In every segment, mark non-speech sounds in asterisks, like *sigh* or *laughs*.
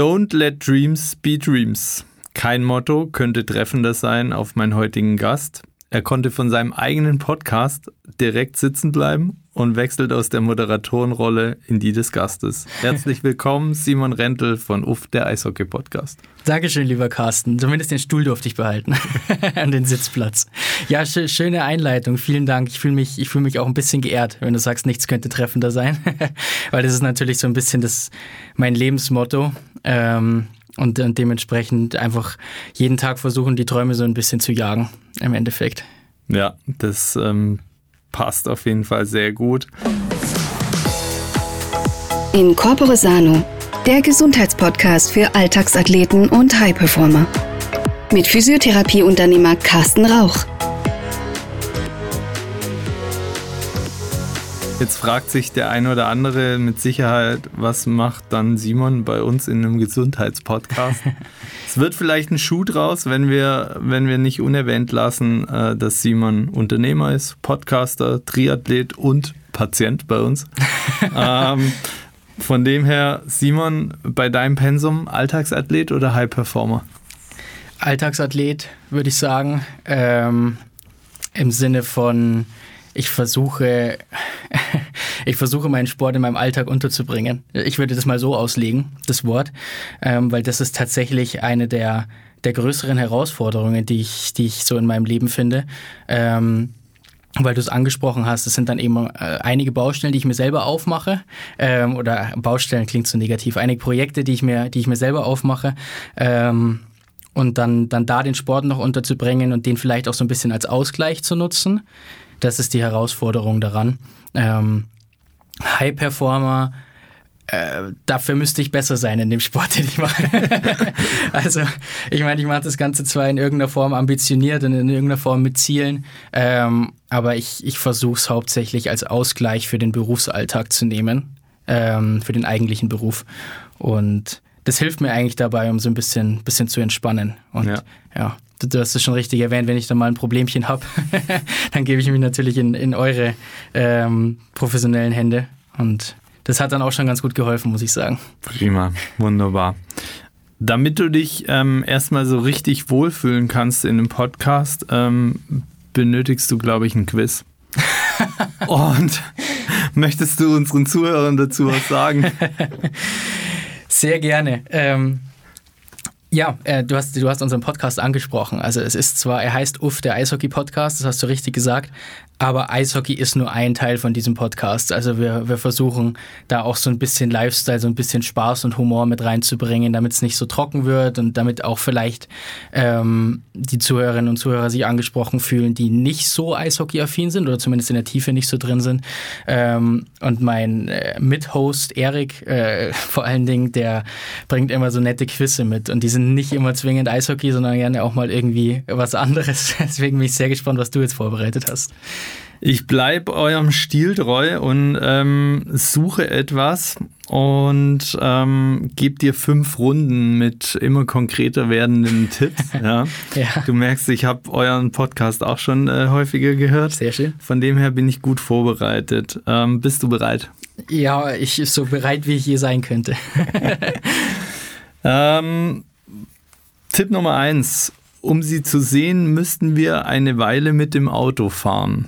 Don't let dreams be dreams. Kein Motto könnte treffender sein auf meinen heutigen Gast. Er konnte von seinem eigenen Podcast direkt sitzen bleiben und wechselt aus der Moderatorenrolle in die des Gastes. Herzlich willkommen, Simon Rentel von UF, der Eishockey-Podcast. Dankeschön, lieber Carsten. Zumindest den Stuhl durfte ich behalten *laughs* und den Sitzplatz. Ja, sch schöne Einleitung. Vielen Dank. Ich fühle mich, fühl mich auch ein bisschen geehrt, wenn du sagst, nichts könnte treffender sein. *laughs* Weil das ist natürlich so ein bisschen das, mein Lebensmotto. Ähm, und, und dementsprechend einfach jeden Tag versuchen, die Träume so ein bisschen zu jagen, im Endeffekt. Ja, das ähm, passt auf jeden Fall sehr gut. In Corpore Sano, der Gesundheitspodcast für Alltagsathleten und High-Performer. Mit Physiotherapieunternehmer Carsten Rauch. Jetzt fragt sich der eine oder andere mit Sicherheit, was macht dann Simon bei uns in einem Gesundheitspodcast? *laughs* es wird vielleicht ein Schuh draus, wenn wir, wenn wir nicht unerwähnt lassen, äh, dass Simon Unternehmer ist, Podcaster, Triathlet und Patient bei uns. *laughs* ähm, von dem her, Simon, bei deinem Pensum Alltagsathlet oder High Performer? Alltagsathlet, würde ich sagen. Ähm, Im Sinne von ich versuche, *laughs* ich versuche meinen Sport in meinem Alltag unterzubringen. Ich würde das mal so auslegen, das Wort, ähm, weil das ist tatsächlich eine der, der größeren Herausforderungen, die ich, die ich so in meinem Leben finde. Ähm, weil du es angesprochen hast, es sind dann eben äh, einige Baustellen, die ich mir selber aufmache, ähm, oder Baustellen klingt so negativ, einige Projekte, die ich mir, die ich mir selber aufmache. Ähm, und dann, dann da den Sport noch unterzubringen und den vielleicht auch so ein bisschen als Ausgleich zu nutzen. Das ist die Herausforderung daran. Ähm, High Performer, äh, dafür müsste ich besser sein in dem Sport, den ich mache. *laughs* also, ich meine, ich mache das Ganze zwar in irgendeiner Form ambitioniert und in irgendeiner Form mit Zielen, ähm, aber ich, ich versuche es hauptsächlich als Ausgleich für den Berufsalltag zu nehmen, ähm, für den eigentlichen Beruf. Und das hilft mir eigentlich dabei, um so ein bisschen, bisschen zu entspannen. Und ja, ja du hast es schon richtig erwähnt, wenn ich da mal ein Problemchen habe, *laughs* dann gebe ich mich natürlich in, in eure ähm, professionellen Hände. Und das hat dann auch schon ganz gut geholfen, muss ich sagen. Prima, wunderbar. Damit du dich ähm, erstmal so richtig wohlfühlen kannst in einem Podcast, ähm, benötigst du, glaube ich, ein Quiz. *laughs* Und möchtest du unseren Zuhörern dazu was sagen? Sehr gerne. Ähm, ja, äh, du, hast, du hast unseren Podcast angesprochen. Also es ist zwar, er heißt UF, der Eishockey-Podcast, das hast du richtig gesagt, aber Eishockey ist nur ein Teil von diesem Podcast. Also wir, wir versuchen da auch so ein bisschen Lifestyle, so ein bisschen Spaß und Humor mit reinzubringen, damit es nicht so trocken wird und damit auch vielleicht ähm, die Zuhörerinnen und Zuhörer sich angesprochen fühlen, die nicht so Eishockey-affin sind oder zumindest in der Tiefe nicht so drin sind. Ähm, und mein äh, Mithost Erik, äh, *laughs* vor allen Dingen, der bringt immer so nette Quizze mit und die sind nicht immer zwingend Eishockey, sondern gerne auch mal irgendwie was anderes. *laughs* Deswegen bin ich sehr gespannt, was du jetzt vorbereitet hast. Ich bleibe eurem Stil treu und ähm, suche etwas und ähm, gebe dir fünf Runden mit immer konkreter werdenden *laughs* Tipps. Ja. ja. Du merkst, ich habe euren Podcast auch schon äh, häufiger gehört. Sehr schön. Von dem her bin ich gut vorbereitet. Ähm, bist du bereit? Ja, ich bin so bereit, wie ich je sein könnte. *laughs* ähm, Tipp Nummer eins. Um sie zu sehen, müssten wir eine Weile mit dem Auto fahren.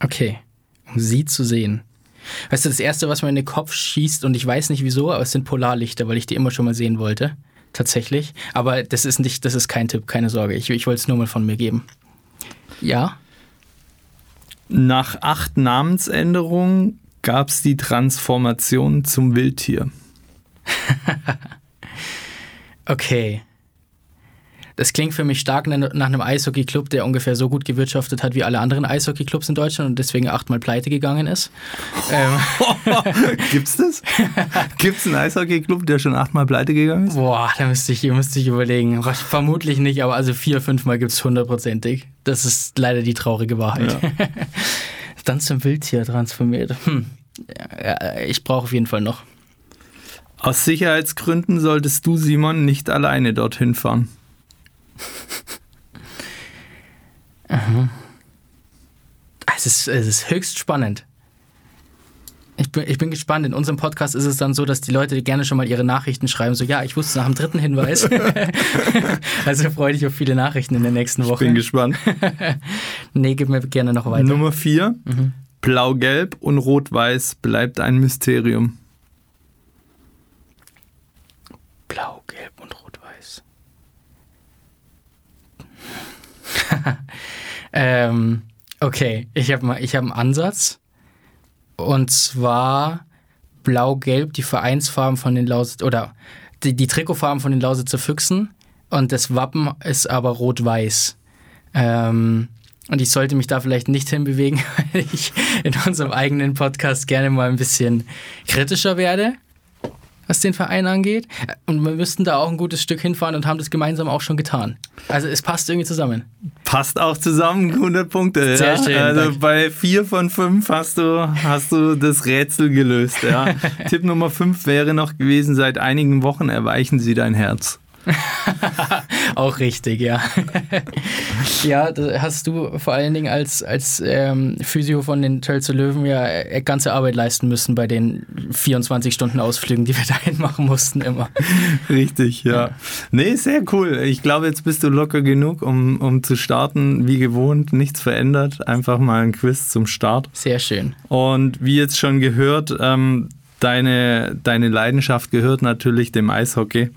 Okay, um sie zu sehen. Weißt du, das Erste, was mir in den Kopf schießt, und ich weiß nicht wieso, aber es sind Polarlichter, weil ich die immer schon mal sehen wollte. Tatsächlich. Aber das ist nicht, das ist kein Tipp, keine Sorge. Ich, ich wollte es nur mal von mir geben. Ja? Nach acht Namensänderungen gab es die Transformation zum Wildtier. *laughs* okay. Das klingt für mich stark nach einem Eishockey-Club, der ungefähr so gut gewirtschaftet hat wie alle anderen Eishockey-Clubs in Deutschland und deswegen achtmal pleite gegangen ist. ähm. *laughs* Gibt's das? Gibt's einen Eishockey-Club, der schon achtmal pleite gegangen ist? Boah, da müsste ich, müsste ich überlegen. Vermutlich nicht, aber also vier, fünfmal gibt's hundertprozentig. Das ist leider die traurige Wahrheit. Ja. *laughs* Dann zum Wildtier transformiert. Hm. Ja, ich brauche auf jeden Fall noch. Aus Sicherheitsgründen solltest du, Simon, nicht alleine dorthin fahren. Es ist, es ist höchst spannend. Ich bin, ich bin gespannt. In unserem Podcast ist es dann so, dass die Leute gerne schon mal ihre Nachrichten schreiben. So, ja, ich wusste nach dem dritten Hinweis. *laughs* also freue dich auf viele Nachrichten in der nächsten Woche. Ich bin gespannt. *laughs* nee, gib mir gerne noch weiter. Nummer vier. Mhm. Blau-Gelb und Rot-Weiß bleibt ein Mysterium. Blau, Gelb und Rot-Weiß. *laughs* ähm, okay, ich habe hab einen Ansatz. Und zwar blau-gelb, die Vereinsfarben von den Lausitzer, oder die, die Trikotfarben von den Lausitzer Füchsen. Und das Wappen ist aber rot-weiß. Ähm, und ich sollte mich da vielleicht nicht hinbewegen, *laughs* weil ich in unserem eigenen Podcast gerne mal ein bisschen kritischer werde was den Verein angeht. Und wir müssten da auch ein gutes Stück hinfahren und haben das gemeinsam auch schon getan. Also es passt irgendwie zusammen. Passt auch zusammen, 100 Punkte. Sehr ja? schön. Also danke. bei vier von fünf hast du, hast du das Rätsel gelöst. Ja? *laughs* Tipp Nummer fünf wäre noch gewesen, seit einigen Wochen erweichen sie dein Herz. *laughs* auch richtig, ja. *laughs* ja, da hast du vor allen Dingen als, als ähm, Physio von den Tölzer Löwen ja äh, ganze Arbeit leisten müssen bei den 24 Stunden Ausflügen, die wir *laughs* dahin machen mussten immer. Richtig, ja. ja. Nee, sehr cool. Ich glaube, jetzt bist du locker genug, um, um zu starten. Wie gewohnt, nichts verändert. Einfach mal ein Quiz zum Start. Sehr schön. Und wie jetzt schon gehört, ähm, deine, deine Leidenschaft gehört natürlich dem Eishockey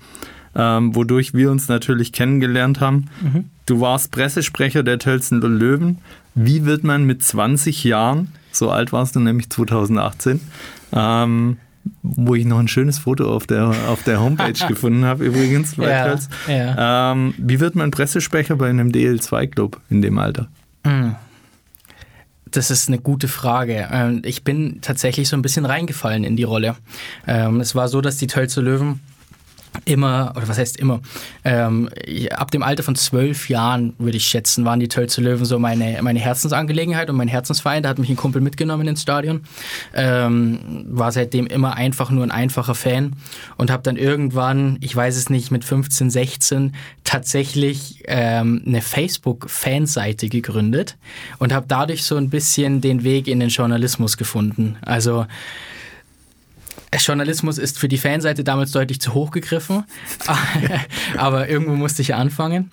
ähm, wodurch wir uns natürlich kennengelernt haben. Mhm. Du warst Pressesprecher der Tölzen Löwen. Wie wird man mit 20 Jahren, so alt warst du nämlich 2018, ähm, wo ich noch ein schönes Foto auf der, auf der Homepage *laughs* gefunden habe, übrigens, bei ja, ja. Ähm, wie wird man Pressesprecher bei einem DL2-Club in dem Alter? Mhm. Das ist eine gute Frage. Ähm, ich bin tatsächlich so ein bisschen reingefallen in die Rolle. Ähm, es war so, dass die Tölzer Löwen immer, oder was heißt immer, ähm, ab dem Alter von zwölf Jahren, würde ich schätzen, waren die Tölze Löwen so meine, meine Herzensangelegenheit und mein Herzensverein. Da hat mich ein Kumpel mitgenommen ins Stadion. Ähm, war seitdem immer einfach nur ein einfacher Fan und habe dann irgendwann, ich weiß es nicht, mit 15, 16 tatsächlich ähm, eine Facebook-Fanseite gegründet und habe dadurch so ein bisschen den Weg in den Journalismus gefunden. Also Journalismus ist für die Fanseite damals deutlich zu hoch gegriffen, *laughs* aber irgendwo musste ich ja anfangen.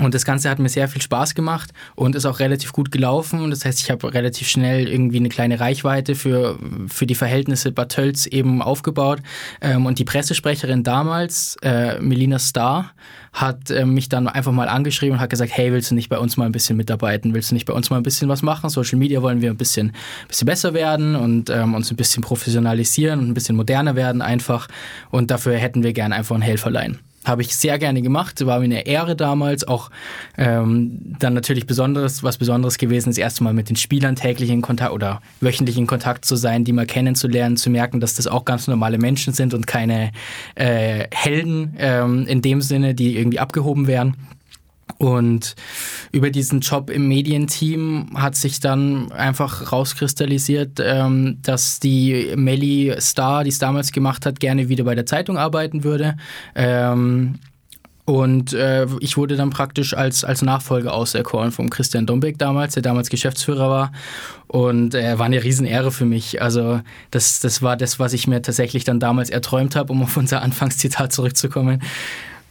Und das Ganze hat mir sehr viel Spaß gemacht und ist auch relativ gut gelaufen. Das heißt, ich habe relativ schnell irgendwie eine kleine Reichweite für, für die Verhältnisse Bad Tölz eben aufgebaut. Ähm, und die Pressesprecherin damals, äh, Melina Starr, hat äh, mich dann einfach mal angeschrieben und hat gesagt, hey, willst du nicht bei uns mal ein bisschen mitarbeiten? Willst du nicht bei uns mal ein bisschen was machen? Social Media wollen wir ein bisschen, bisschen besser werden und ähm, uns ein bisschen professionalisieren und ein bisschen moderner werden einfach. Und dafür hätten wir gerne einfach einen Helferlein. Habe ich sehr gerne gemacht, war mir eine Ehre damals, auch ähm, dann natürlich besonderes, was Besonderes gewesen, das erste Mal mit den Spielern täglich in Kontakt oder wöchentlich in Kontakt zu sein, die mal kennenzulernen, zu merken, dass das auch ganz normale Menschen sind und keine äh, Helden ähm, in dem Sinne, die irgendwie abgehoben werden. Und über diesen Job im Medienteam hat sich dann einfach rauskristallisiert, ähm, dass die Melly Star, die es damals gemacht hat, gerne wieder bei der Zeitung arbeiten würde. Ähm, und äh, ich wurde dann praktisch als, als Nachfolger auserkoren vom Christian Dombeck damals, der damals Geschäftsführer war. Und äh, war eine Riesenehre für mich. Also das, das war das, was ich mir tatsächlich dann damals erträumt habe, um auf unser Anfangszitat zurückzukommen.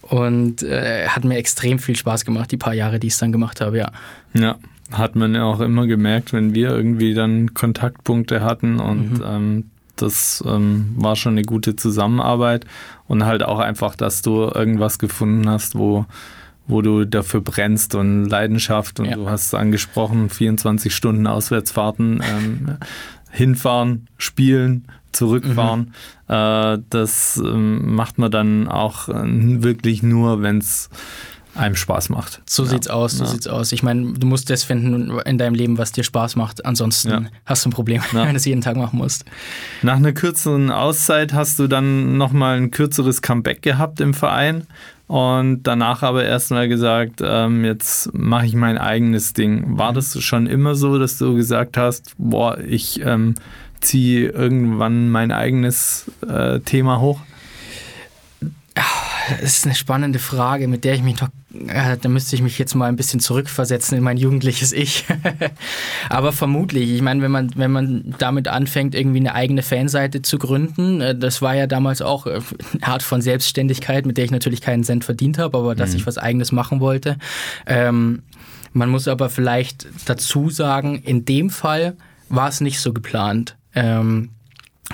Und äh, hat mir extrem viel Spaß gemacht, die paar Jahre, die ich es dann gemacht habe, ja. Ja, hat man ja auch immer gemerkt, wenn wir irgendwie dann Kontaktpunkte hatten und mhm. ähm, das ähm, war schon eine gute Zusammenarbeit und halt auch einfach, dass du irgendwas gefunden hast, wo, wo du dafür brennst und Leidenschaft und ja. du hast es angesprochen, 24 Stunden Auswärtsfahrten, ähm, hinfahren, spielen, zurückfahren. Mhm. Äh, das ähm, macht man dann auch äh, wirklich nur, wenn es einem Spaß macht. So ja. sieht's aus, so ja. sieht's aus. Ich meine, du musst das finden in deinem Leben, was dir Spaß macht. Ansonsten ja. hast du ein Problem, *laughs* wenn du es jeden Tag machen musst. Nach einer kürzeren Auszeit hast du dann nochmal ein kürzeres Comeback gehabt im Verein und danach aber erstmal gesagt, ähm, jetzt mache ich mein eigenes Ding. War mhm. das schon immer so, dass du gesagt hast, boah, ich ähm, ziehe irgendwann mein eigenes äh, Thema hoch? Das ist eine spannende Frage, mit der ich mich noch äh, da müsste ich mich jetzt mal ein bisschen zurückversetzen in mein jugendliches Ich. *laughs* Aber vermutlich, ich meine, wenn man, wenn man damit anfängt, irgendwie eine eigene Fanseite zu gründen, äh, das war ja damals auch äh, eine Art von Selbstständigkeit, mit der ich natürlich keinen Cent verdient habe, aber dass mhm. ich was eigenes machen wollte. Ähm, man muss aber vielleicht dazu sagen, in dem Fall war es nicht so geplant. Ähm,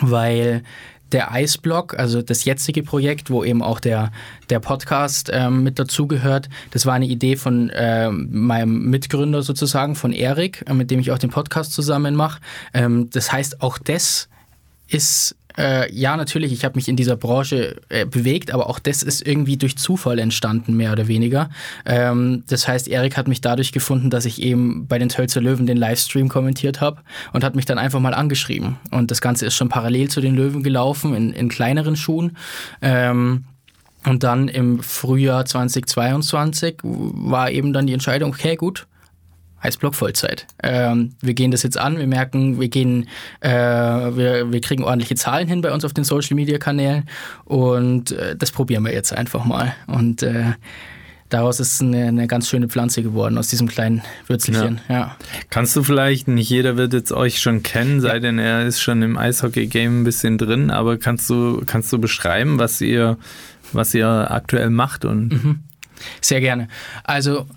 weil der Eisblock, also das jetzige Projekt, wo eben auch der, der Podcast ähm, mit dazugehört, das war eine Idee von ähm, meinem Mitgründer sozusagen, von Erik, äh, mit dem ich auch den Podcast zusammen mache. Ähm, das heißt, auch das ist äh, ja, natürlich, ich habe mich in dieser Branche äh, bewegt, aber auch das ist irgendwie durch Zufall entstanden, mehr oder weniger. Ähm, das heißt, Erik hat mich dadurch gefunden, dass ich eben bei den Tölzer Löwen den Livestream kommentiert habe und hat mich dann einfach mal angeschrieben. Und das Ganze ist schon parallel zu den Löwen gelaufen, in, in kleineren Schuhen. Ähm, und dann im Frühjahr 2022 war eben dann die Entscheidung, okay, gut, Eisblock Vollzeit. Ähm, wir gehen das jetzt an, wir merken, wir gehen, äh, wir, wir kriegen ordentliche Zahlen hin bei uns auf den Social Media Kanälen und äh, das probieren wir jetzt einfach mal. Und äh, daraus ist eine, eine, ganz schöne Pflanze geworden, aus diesem kleinen Würzelchen. Ja. ja. Kannst du vielleicht, nicht jeder wird jetzt euch schon kennen, sei ja. denn er ist schon im Eishockey-Game ein bisschen drin, aber kannst du, kannst du beschreiben, was ihr, was ihr aktuell macht? Und mhm. Sehr gerne. Also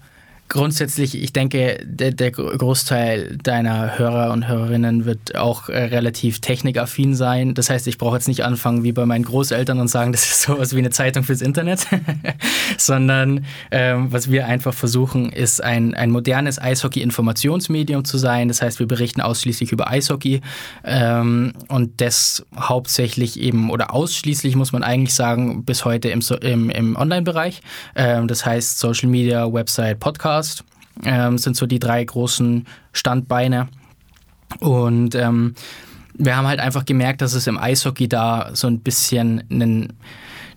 Grundsätzlich, ich denke, der, der, Großteil deiner Hörer und Hörerinnen wird auch äh, relativ technikaffin sein. Das heißt, ich brauche jetzt nicht anfangen wie bei meinen Großeltern und sagen, *laughs* das ist sowas wie eine Zeitung fürs Internet, *laughs* sondern ähm, was wir einfach versuchen, ist ein, ein modernes Eishockey-Informationsmedium zu sein. Das heißt, wir berichten ausschließlich über Eishockey ähm, und das hauptsächlich eben oder ausschließlich, muss man eigentlich sagen, bis heute im, im, im Online-Bereich. Ähm, das heißt, Social Media, Website, Podcast. Podcast ähm, sind so die drei großen Standbeine. Und ähm, wir haben halt einfach gemerkt, dass es im Eishockey da so ein bisschen einen,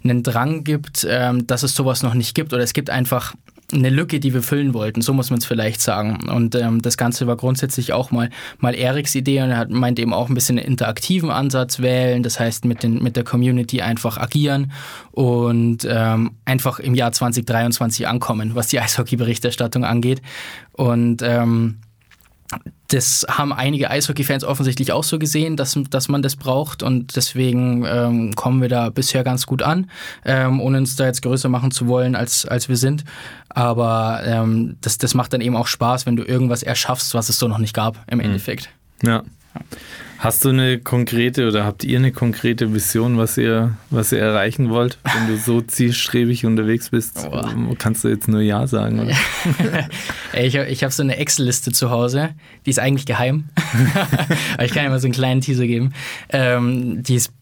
einen Drang gibt, ähm, dass es sowas noch nicht gibt. Oder es gibt einfach eine Lücke, die wir füllen wollten, so muss man es vielleicht sagen. Und ähm, das Ganze war grundsätzlich auch mal, mal Eriks Idee und er hat, meint eben auch ein bisschen einen interaktiven Ansatz wählen, das heißt mit, den, mit der Community einfach agieren und ähm, einfach im Jahr 2023 ankommen, was die Eishockey-Berichterstattung angeht. Und ähm, das haben einige Eishockey-Fans offensichtlich auch so gesehen, dass, dass man das braucht und deswegen ähm, kommen wir da bisher ganz gut an, ähm, ohne uns da jetzt größer machen zu wollen, als, als wir sind. Aber ähm, das, das macht dann eben auch Spaß, wenn du irgendwas erschaffst, was es so noch nicht gab im mhm. Endeffekt. Ja. Hast du eine konkrete oder habt ihr eine konkrete Vision, was ihr, was ihr erreichen wollt? Wenn du so zielstrebig unterwegs bist, oh. kannst du jetzt nur Ja sagen, oder? *laughs* ich ich habe so eine Excel-Liste zu Hause, die ist eigentlich geheim. *laughs* Aber ich kann ja mal so einen kleinen Teaser geben. Ähm, die ist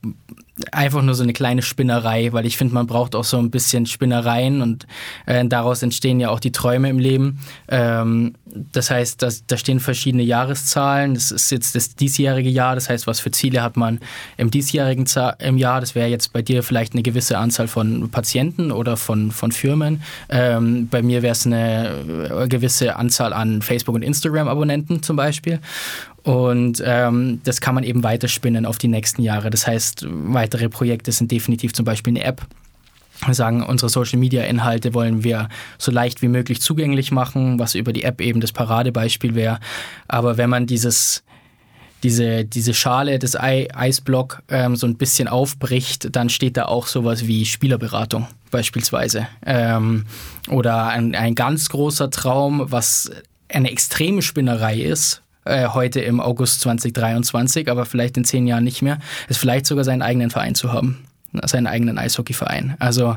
einfach nur so eine kleine Spinnerei, weil ich finde, man braucht auch so ein bisschen Spinnereien und äh, daraus entstehen ja auch die Träume im Leben. Ähm, das heißt, das, da stehen verschiedene Jahreszahlen. Das ist jetzt das diesjährige Jahr. Das heißt, was für Ziele hat man im diesjährigen Za im Jahr? Das wäre jetzt bei dir vielleicht eine gewisse Anzahl von Patienten oder von, von Firmen. Ähm, bei mir wäre es eine gewisse Anzahl an Facebook- und Instagram-Abonnenten zum Beispiel. Und ähm, das kann man eben weiterspinnen auf die nächsten Jahre. Das heißt, weitere Projekte sind definitiv zum Beispiel eine App. Wir sagen, unsere Social-Media-Inhalte wollen wir so leicht wie möglich zugänglich machen, was über die App eben das Paradebeispiel wäre. Aber wenn man dieses diese, diese Schale des Eisblock ähm, so ein bisschen aufbricht, dann steht da auch sowas wie Spielerberatung beispielsweise. Ähm, oder ein, ein ganz großer Traum, was eine extreme Spinnerei ist, äh, heute im August 2023, aber vielleicht in zehn Jahren nicht mehr, ist vielleicht sogar seinen eigenen Verein zu haben, seinen eigenen Eishockeyverein. Also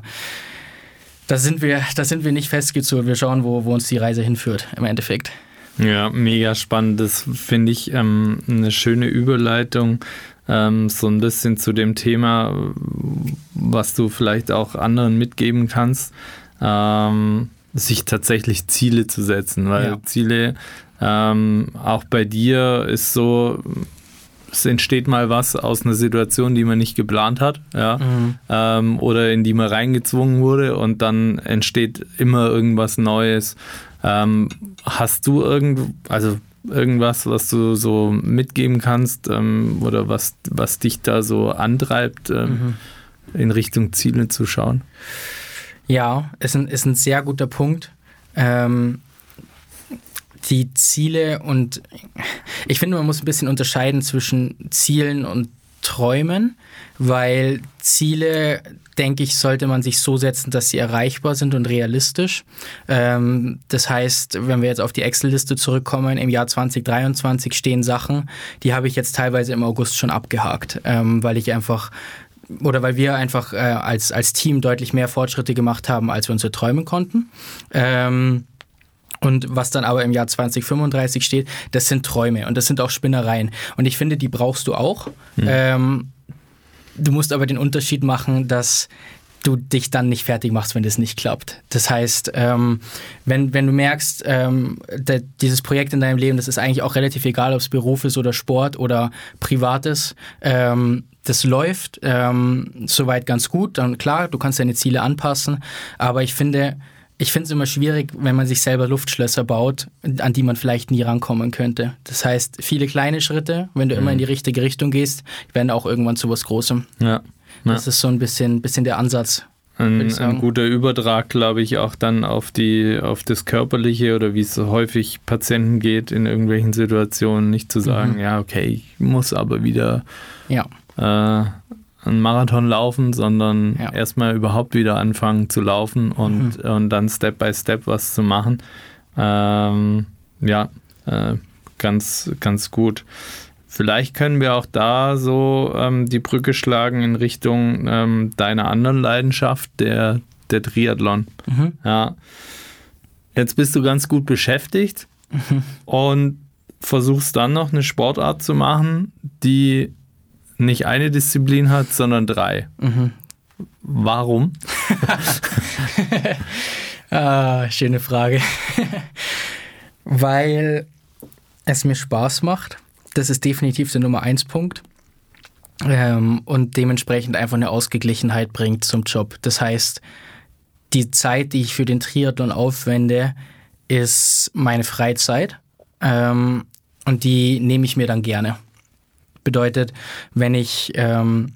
da sind wir, da sind wir nicht festgezurrt. Wir schauen, wo, wo uns die Reise hinführt im Endeffekt. Ja, mega spannend. Das finde ich ähm, eine schöne Überleitung. Ähm, so ein bisschen zu dem Thema, was du vielleicht auch anderen mitgeben kannst, ähm, sich tatsächlich Ziele zu setzen, weil ja. Ziele ähm, auch bei dir ist so, es entsteht mal was aus einer Situation, die man nicht geplant hat, ja, mhm. ähm, oder in die man reingezwungen wurde und dann entsteht immer irgendwas Neues. Ähm, hast du irgend, also irgendwas, was du so mitgeben kannst ähm, oder was, was dich da so antreibt, ähm, mhm. in Richtung Ziele zu schauen? Ja, ist ein, ist ein sehr guter Punkt. Ähm, die Ziele und ich finde, man muss ein bisschen unterscheiden zwischen Zielen und Träumen, weil Ziele, denke ich, sollte man sich so setzen, dass sie erreichbar sind und realistisch. Ähm, das heißt, wenn wir jetzt auf die Excel-Liste zurückkommen, im Jahr 2023 stehen Sachen, die habe ich jetzt teilweise im August schon abgehakt, ähm, weil ich einfach oder weil wir einfach äh, als, als Team deutlich mehr Fortschritte gemacht haben, als wir uns träumen konnten. Ähm, und was dann aber im Jahr 2035 steht, das sind Träume und das sind auch Spinnereien. Und ich finde, die brauchst du auch. Mhm. Ähm, du musst aber den Unterschied machen, dass du dich dann nicht fertig machst, wenn das nicht klappt. Das heißt, ähm, wenn, wenn du merkst, ähm, de, dieses Projekt in deinem Leben, das ist eigentlich auch relativ egal, ob es Beruf ist oder Sport oder Privates, ähm, das läuft ähm, soweit ganz gut, dann klar, du kannst deine Ziele anpassen, aber ich finde, ich finde es immer schwierig, wenn man sich selber Luftschlösser baut, an die man vielleicht nie rankommen könnte. Das heißt, viele kleine Schritte, wenn du mhm. immer in die richtige Richtung gehst, werden auch irgendwann zu was Großem. Ja. ja. Das ist so ein bisschen, bisschen der Ansatz. Ein, ein, guter Übertrag, glaube ich, auch dann auf die, auf das Körperliche oder wie es so häufig Patienten geht in irgendwelchen Situationen, nicht zu sagen, mhm. ja, okay, ich muss aber wieder ja. äh, einen Marathon laufen, sondern ja. erstmal überhaupt wieder anfangen zu laufen und, mhm. und dann Step by Step was zu machen. Ähm, ja, äh, ganz, ganz gut. Vielleicht können wir auch da so ähm, die Brücke schlagen in Richtung ähm, deiner anderen Leidenschaft, der, der Triathlon. Mhm. Ja. Jetzt bist du ganz gut beschäftigt mhm. und versuchst dann noch eine Sportart zu machen, die nicht eine Disziplin hat, sondern drei. Mhm. Warum? *laughs* ah, schöne Frage. *laughs* Weil es mir Spaß macht. Das ist definitiv der Nummer eins Punkt. Ähm, und dementsprechend einfach eine Ausgeglichenheit bringt zum Job. Das heißt, die Zeit, die ich für den Triathlon aufwende, ist meine Freizeit. Ähm, und die nehme ich mir dann gerne. Bedeutet, wenn ich ähm,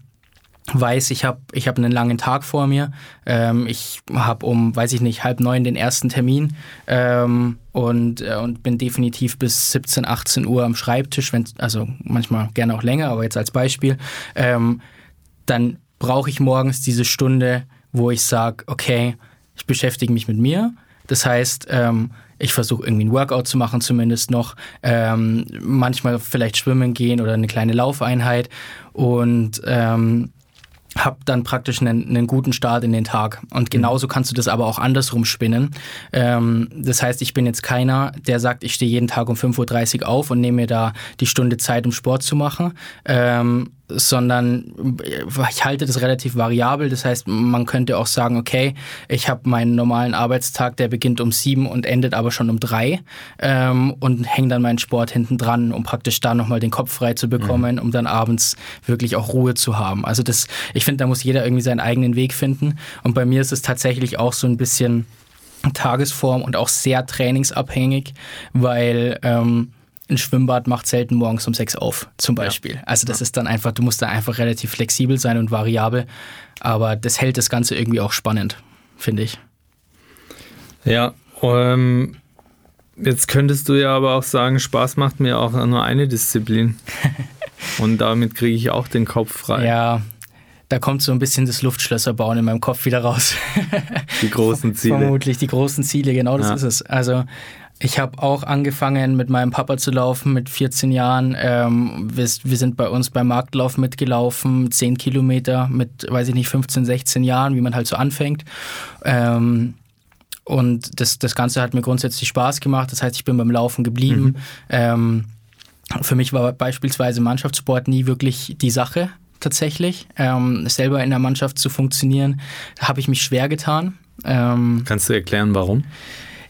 weiß, ich habe ich hab einen langen Tag vor mir, ähm, ich habe um, weiß ich nicht, halb neun den ersten Termin ähm, und, äh, und bin definitiv bis 17, 18 Uhr am Schreibtisch, wenn, also manchmal gerne auch länger, aber jetzt als Beispiel, ähm, dann brauche ich morgens diese Stunde, wo ich sage, okay, ich beschäftige mich mit mir. Das heißt, ähm, ich versuche irgendwie ein Workout zu machen, zumindest noch. Ähm, manchmal vielleicht schwimmen gehen oder eine kleine Laufeinheit. Und ähm, habe dann praktisch einen, einen, guten Start in den Tag. Und genauso kannst du das aber auch andersrum spinnen. Ähm, das heißt, ich bin jetzt keiner, der sagt, ich stehe jeden Tag um 5.30 Uhr auf und nehme mir da die Stunde Zeit, um Sport zu machen. Ähm, sondern ich halte das relativ variabel. Das heißt, man könnte auch sagen, okay, ich habe meinen normalen Arbeitstag, der beginnt um sieben und endet aber schon um drei ähm, und hänge dann meinen Sport hinten dran, um praktisch da nochmal den Kopf frei zu bekommen, mhm. um dann abends wirklich auch Ruhe zu haben. Also das, ich finde, da muss jeder irgendwie seinen eigenen Weg finden. Und bei mir ist es tatsächlich auch so ein bisschen Tagesform und auch sehr trainingsabhängig, weil ähm, ein Schwimmbad macht selten morgens um sechs auf, zum Beispiel. Ja. Also das ja. ist dann einfach, du musst da einfach relativ flexibel sein und variabel, aber das hält das Ganze irgendwie auch spannend, finde ich. Ja, ähm, jetzt könntest du ja aber auch sagen, Spaß macht mir auch nur eine Disziplin. *laughs* und damit kriege ich auch den Kopf frei. Ja, da kommt so ein bisschen das Luftschlösserbauen in meinem Kopf wieder raus. Die großen *laughs* Ziele. Vermutlich die großen Ziele, genau das ja. ist es. Also ich habe auch angefangen, mit meinem Papa zu laufen mit 14 Jahren. Ähm, wir, wir, sind bei uns beim Marktlauf mitgelaufen, 10 Kilometer mit, weiß ich nicht, 15, 16 Jahren, wie man halt so anfängt. Ähm, und das, das Ganze hat mir grundsätzlich Spaß gemacht. Das heißt, ich bin beim Laufen geblieben. Mhm. Ähm, für mich war beispielsweise Mannschaftssport nie wirklich die Sache tatsächlich. Ähm, selber in der Mannschaft zu funktionieren, habe ich mich schwer getan. Ähm, Kannst du erklären, warum?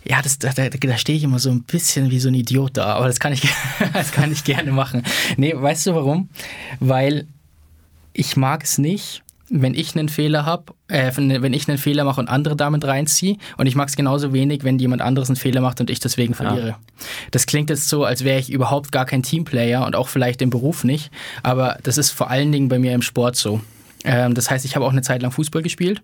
Ja, das, da, da, da stehe ich immer so ein bisschen wie so ein Idiot da, aber das kann ich, *laughs* das kann ich gerne machen. Nee, weißt du warum? Weil ich mag es nicht, wenn ich einen Fehler habe, äh, wenn ich einen Fehler mache und andere damit reinziehe. Und ich mag es genauso wenig, wenn jemand anderes einen Fehler macht und ich deswegen verliere. Ja. Das klingt jetzt so, als wäre ich überhaupt gar kein Teamplayer und auch vielleicht im Beruf nicht. Aber das ist vor allen Dingen bei mir im Sport so. Ähm, das heißt, ich habe auch eine Zeit lang Fußball gespielt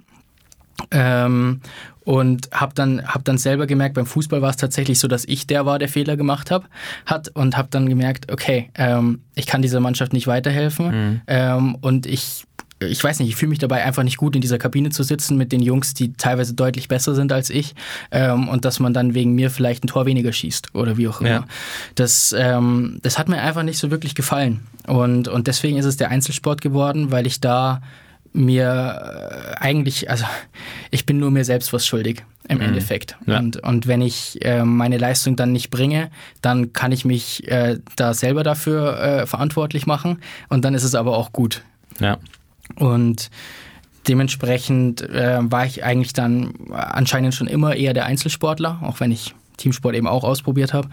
Ähm, und habe dann, hab dann selber gemerkt, beim Fußball war es tatsächlich so, dass ich der war, der Fehler gemacht hab, hat und habe dann gemerkt, okay, ähm, ich kann dieser Mannschaft nicht weiterhelfen mhm. ähm, und ich ich weiß nicht, ich fühle mich dabei einfach nicht gut, in dieser Kabine zu sitzen mit den Jungs, die teilweise deutlich besser sind als ich ähm, und dass man dann wegen mir vielleicht ein Tor weniger schießt oder wie auch immer. Ja. Das, ähm, das hat mir einfach nicht so wirklich gefallen und, und deswegen ist es der Einzelsport geworden, weil ich da mir äh, eigentlich, also ich bin nur mir selbst was schuldig im mhm. Endeffekt. Ja. Und, und wenn ich äh, meine Leistung dann nicht bringe, dann kann ich mich äh, da selber dafür äh, verantwortlich machen und dann ist es aber auch gut. Ja. Und dementsprechend äh, war ich eigentlich dann anscheinend schon immer eher der Einzelsportler, auch wenn ich Teamsport eben auch ausprobiert habe.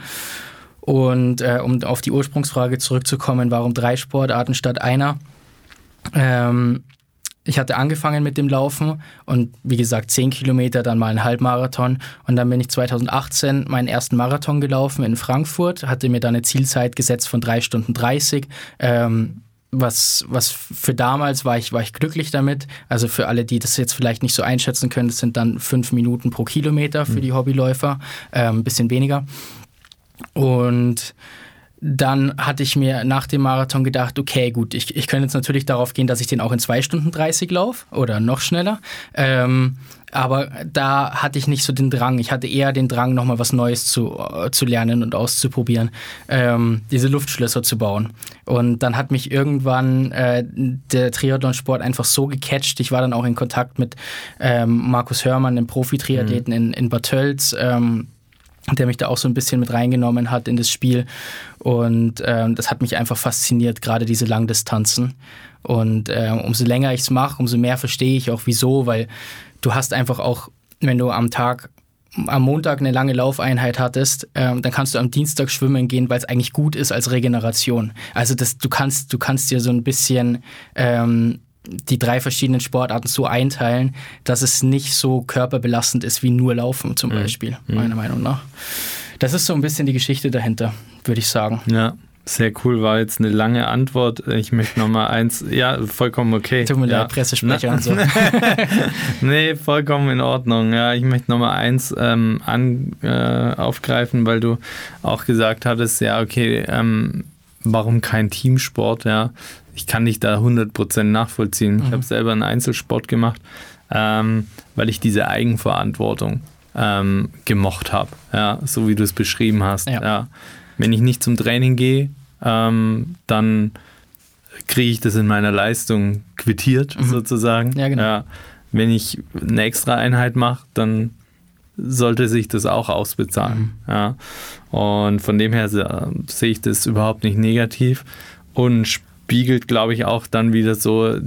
Und äh, um auf die Ursprungsfrage zurückzukommen, warum drei Sportarten statt einer? Ähm, ich hatte angefangen mit dem Laufen und wie gesagt 10 Kilometer, dann mal einen Halbmarathon und dann bin ich 2018 meinen ersten Marathon gelaufen in Frankfurt, hatte mir dann eine Zielzeit gesetzt von 3 Stunden 30. Ähm, was, was für damals war ich, war ich glücklich damit. Also für alle, die das jetzt vielleicht nicht so einschätzen können, das sind dann fünf Minuten pro Kilometer für mhm. die Hobbyläufer, ein ähm, bisschen weniger. Und dann hatte ich mir nach dem Marathon gedacht, okay, gut, ich, ich könnte jetzt natürlich darauf gehen, dass ich den auch in 2 Stunden 30 laufe oder noch schneller. Ähm, aber da hatte ich nicht so den Drang. Ich hatte eher den Drang, nochmal was Neues zu, äh, zu lernen und auszuprobieren, ähm, diese Luftschlösser zu bauen. Und dann hat mich irgendwann äh, der Triathlonsport einfach so gecatcht. Ich war dann auch in Kontakt mit ähm, Markus Hörmann, dem Profi-Triathleten mhm. in, in Bad Tölz. Ähm, der mich da auch so ein bisschen mit reingenommen hat in das Spiel. Und ähm, das hat mich einfach fasziniert, gerade diese Langdistanzen. Und äh, umso länger ich es mache, umso mehr verstehe ich auch wieso, weil du hast einfach auch, wenn du am Tag am Montag eine lange Laufeinheit hattest, ähm, dann kannst du am Dienstag schwimmen gehen, weil es eigentlich gut ist als Regeneration. Also das, du kannst, du kannst dir so ein bisschen ähm, die drei verschiedenen Sportarten so einteilen, dass es nicht so körperbelastend ist wie nur Laufen zum mhm. Beispiel, mhm. meiner Meinung nach. Das ist so ein bisschen die Geschichte dahinter, würde ich sagen. Ja. Sehr cool, war jetzt eine lange Antwort. Ich möchte noch mal eins, ja, vollkommen okay. Tut mir ja. leid, Pressesprecher und so. *laughs* nee, vollkommen in Ordnung. Ja, ich möchte noch mal eins ähm, an, äh, aufgreifen, weil du auch gesagt hattest, ja, okay, ähm, warum kein Teamsport, ja ich kann dich da 100% nachvollziehen. Mhm. Ich habe selber einen Einzelsport gemacht, ähm, weil ich diese Eigenverantwortung ähm, gemocht habe, ja, so wie du es beschrieben hast. Ja. ja. Wenn ich nicht zum Training gehe, ähm, dann kriege ich das in meiner Leistung quittiert, mhm. sozusagen. Ja, genau. Ja. Wenn ich eine extra Einheit mache, dann sollte sich das auch ausbezahlen. Mhm. Ja. Und von dem her sehe ich das überhaupt nicht negativ. Und spiegelt, glaube ich, auch dann wieder so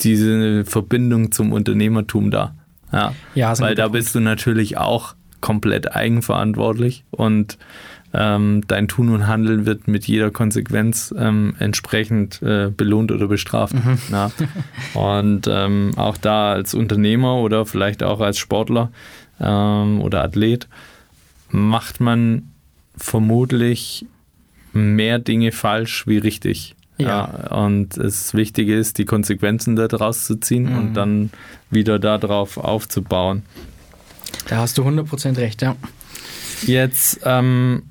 diese Verbindung zum Unternehmertum da. Ja, ja weil da bist du natürlich auch komplett eigenverantwortlich und ähm, dein Tun und Handeln wird mit jeder Konsequenz ähm, entsprechend äh, belohnt oder bestraft. Mhm. Ja. *laughs* Und ähm, auch da als Unternehmer oder vielleicht auch als Sportler ähm, oder Athlet macht man vermutlich mehr Dinge falsch wie richtig. Ja. ja. Und das Wichtige ist, die Konsequenzen daraus zu ziehen mhm. und dann wieder darauf aufzubauen. Da hast du 100% recht, ja. Jetzt, ähm,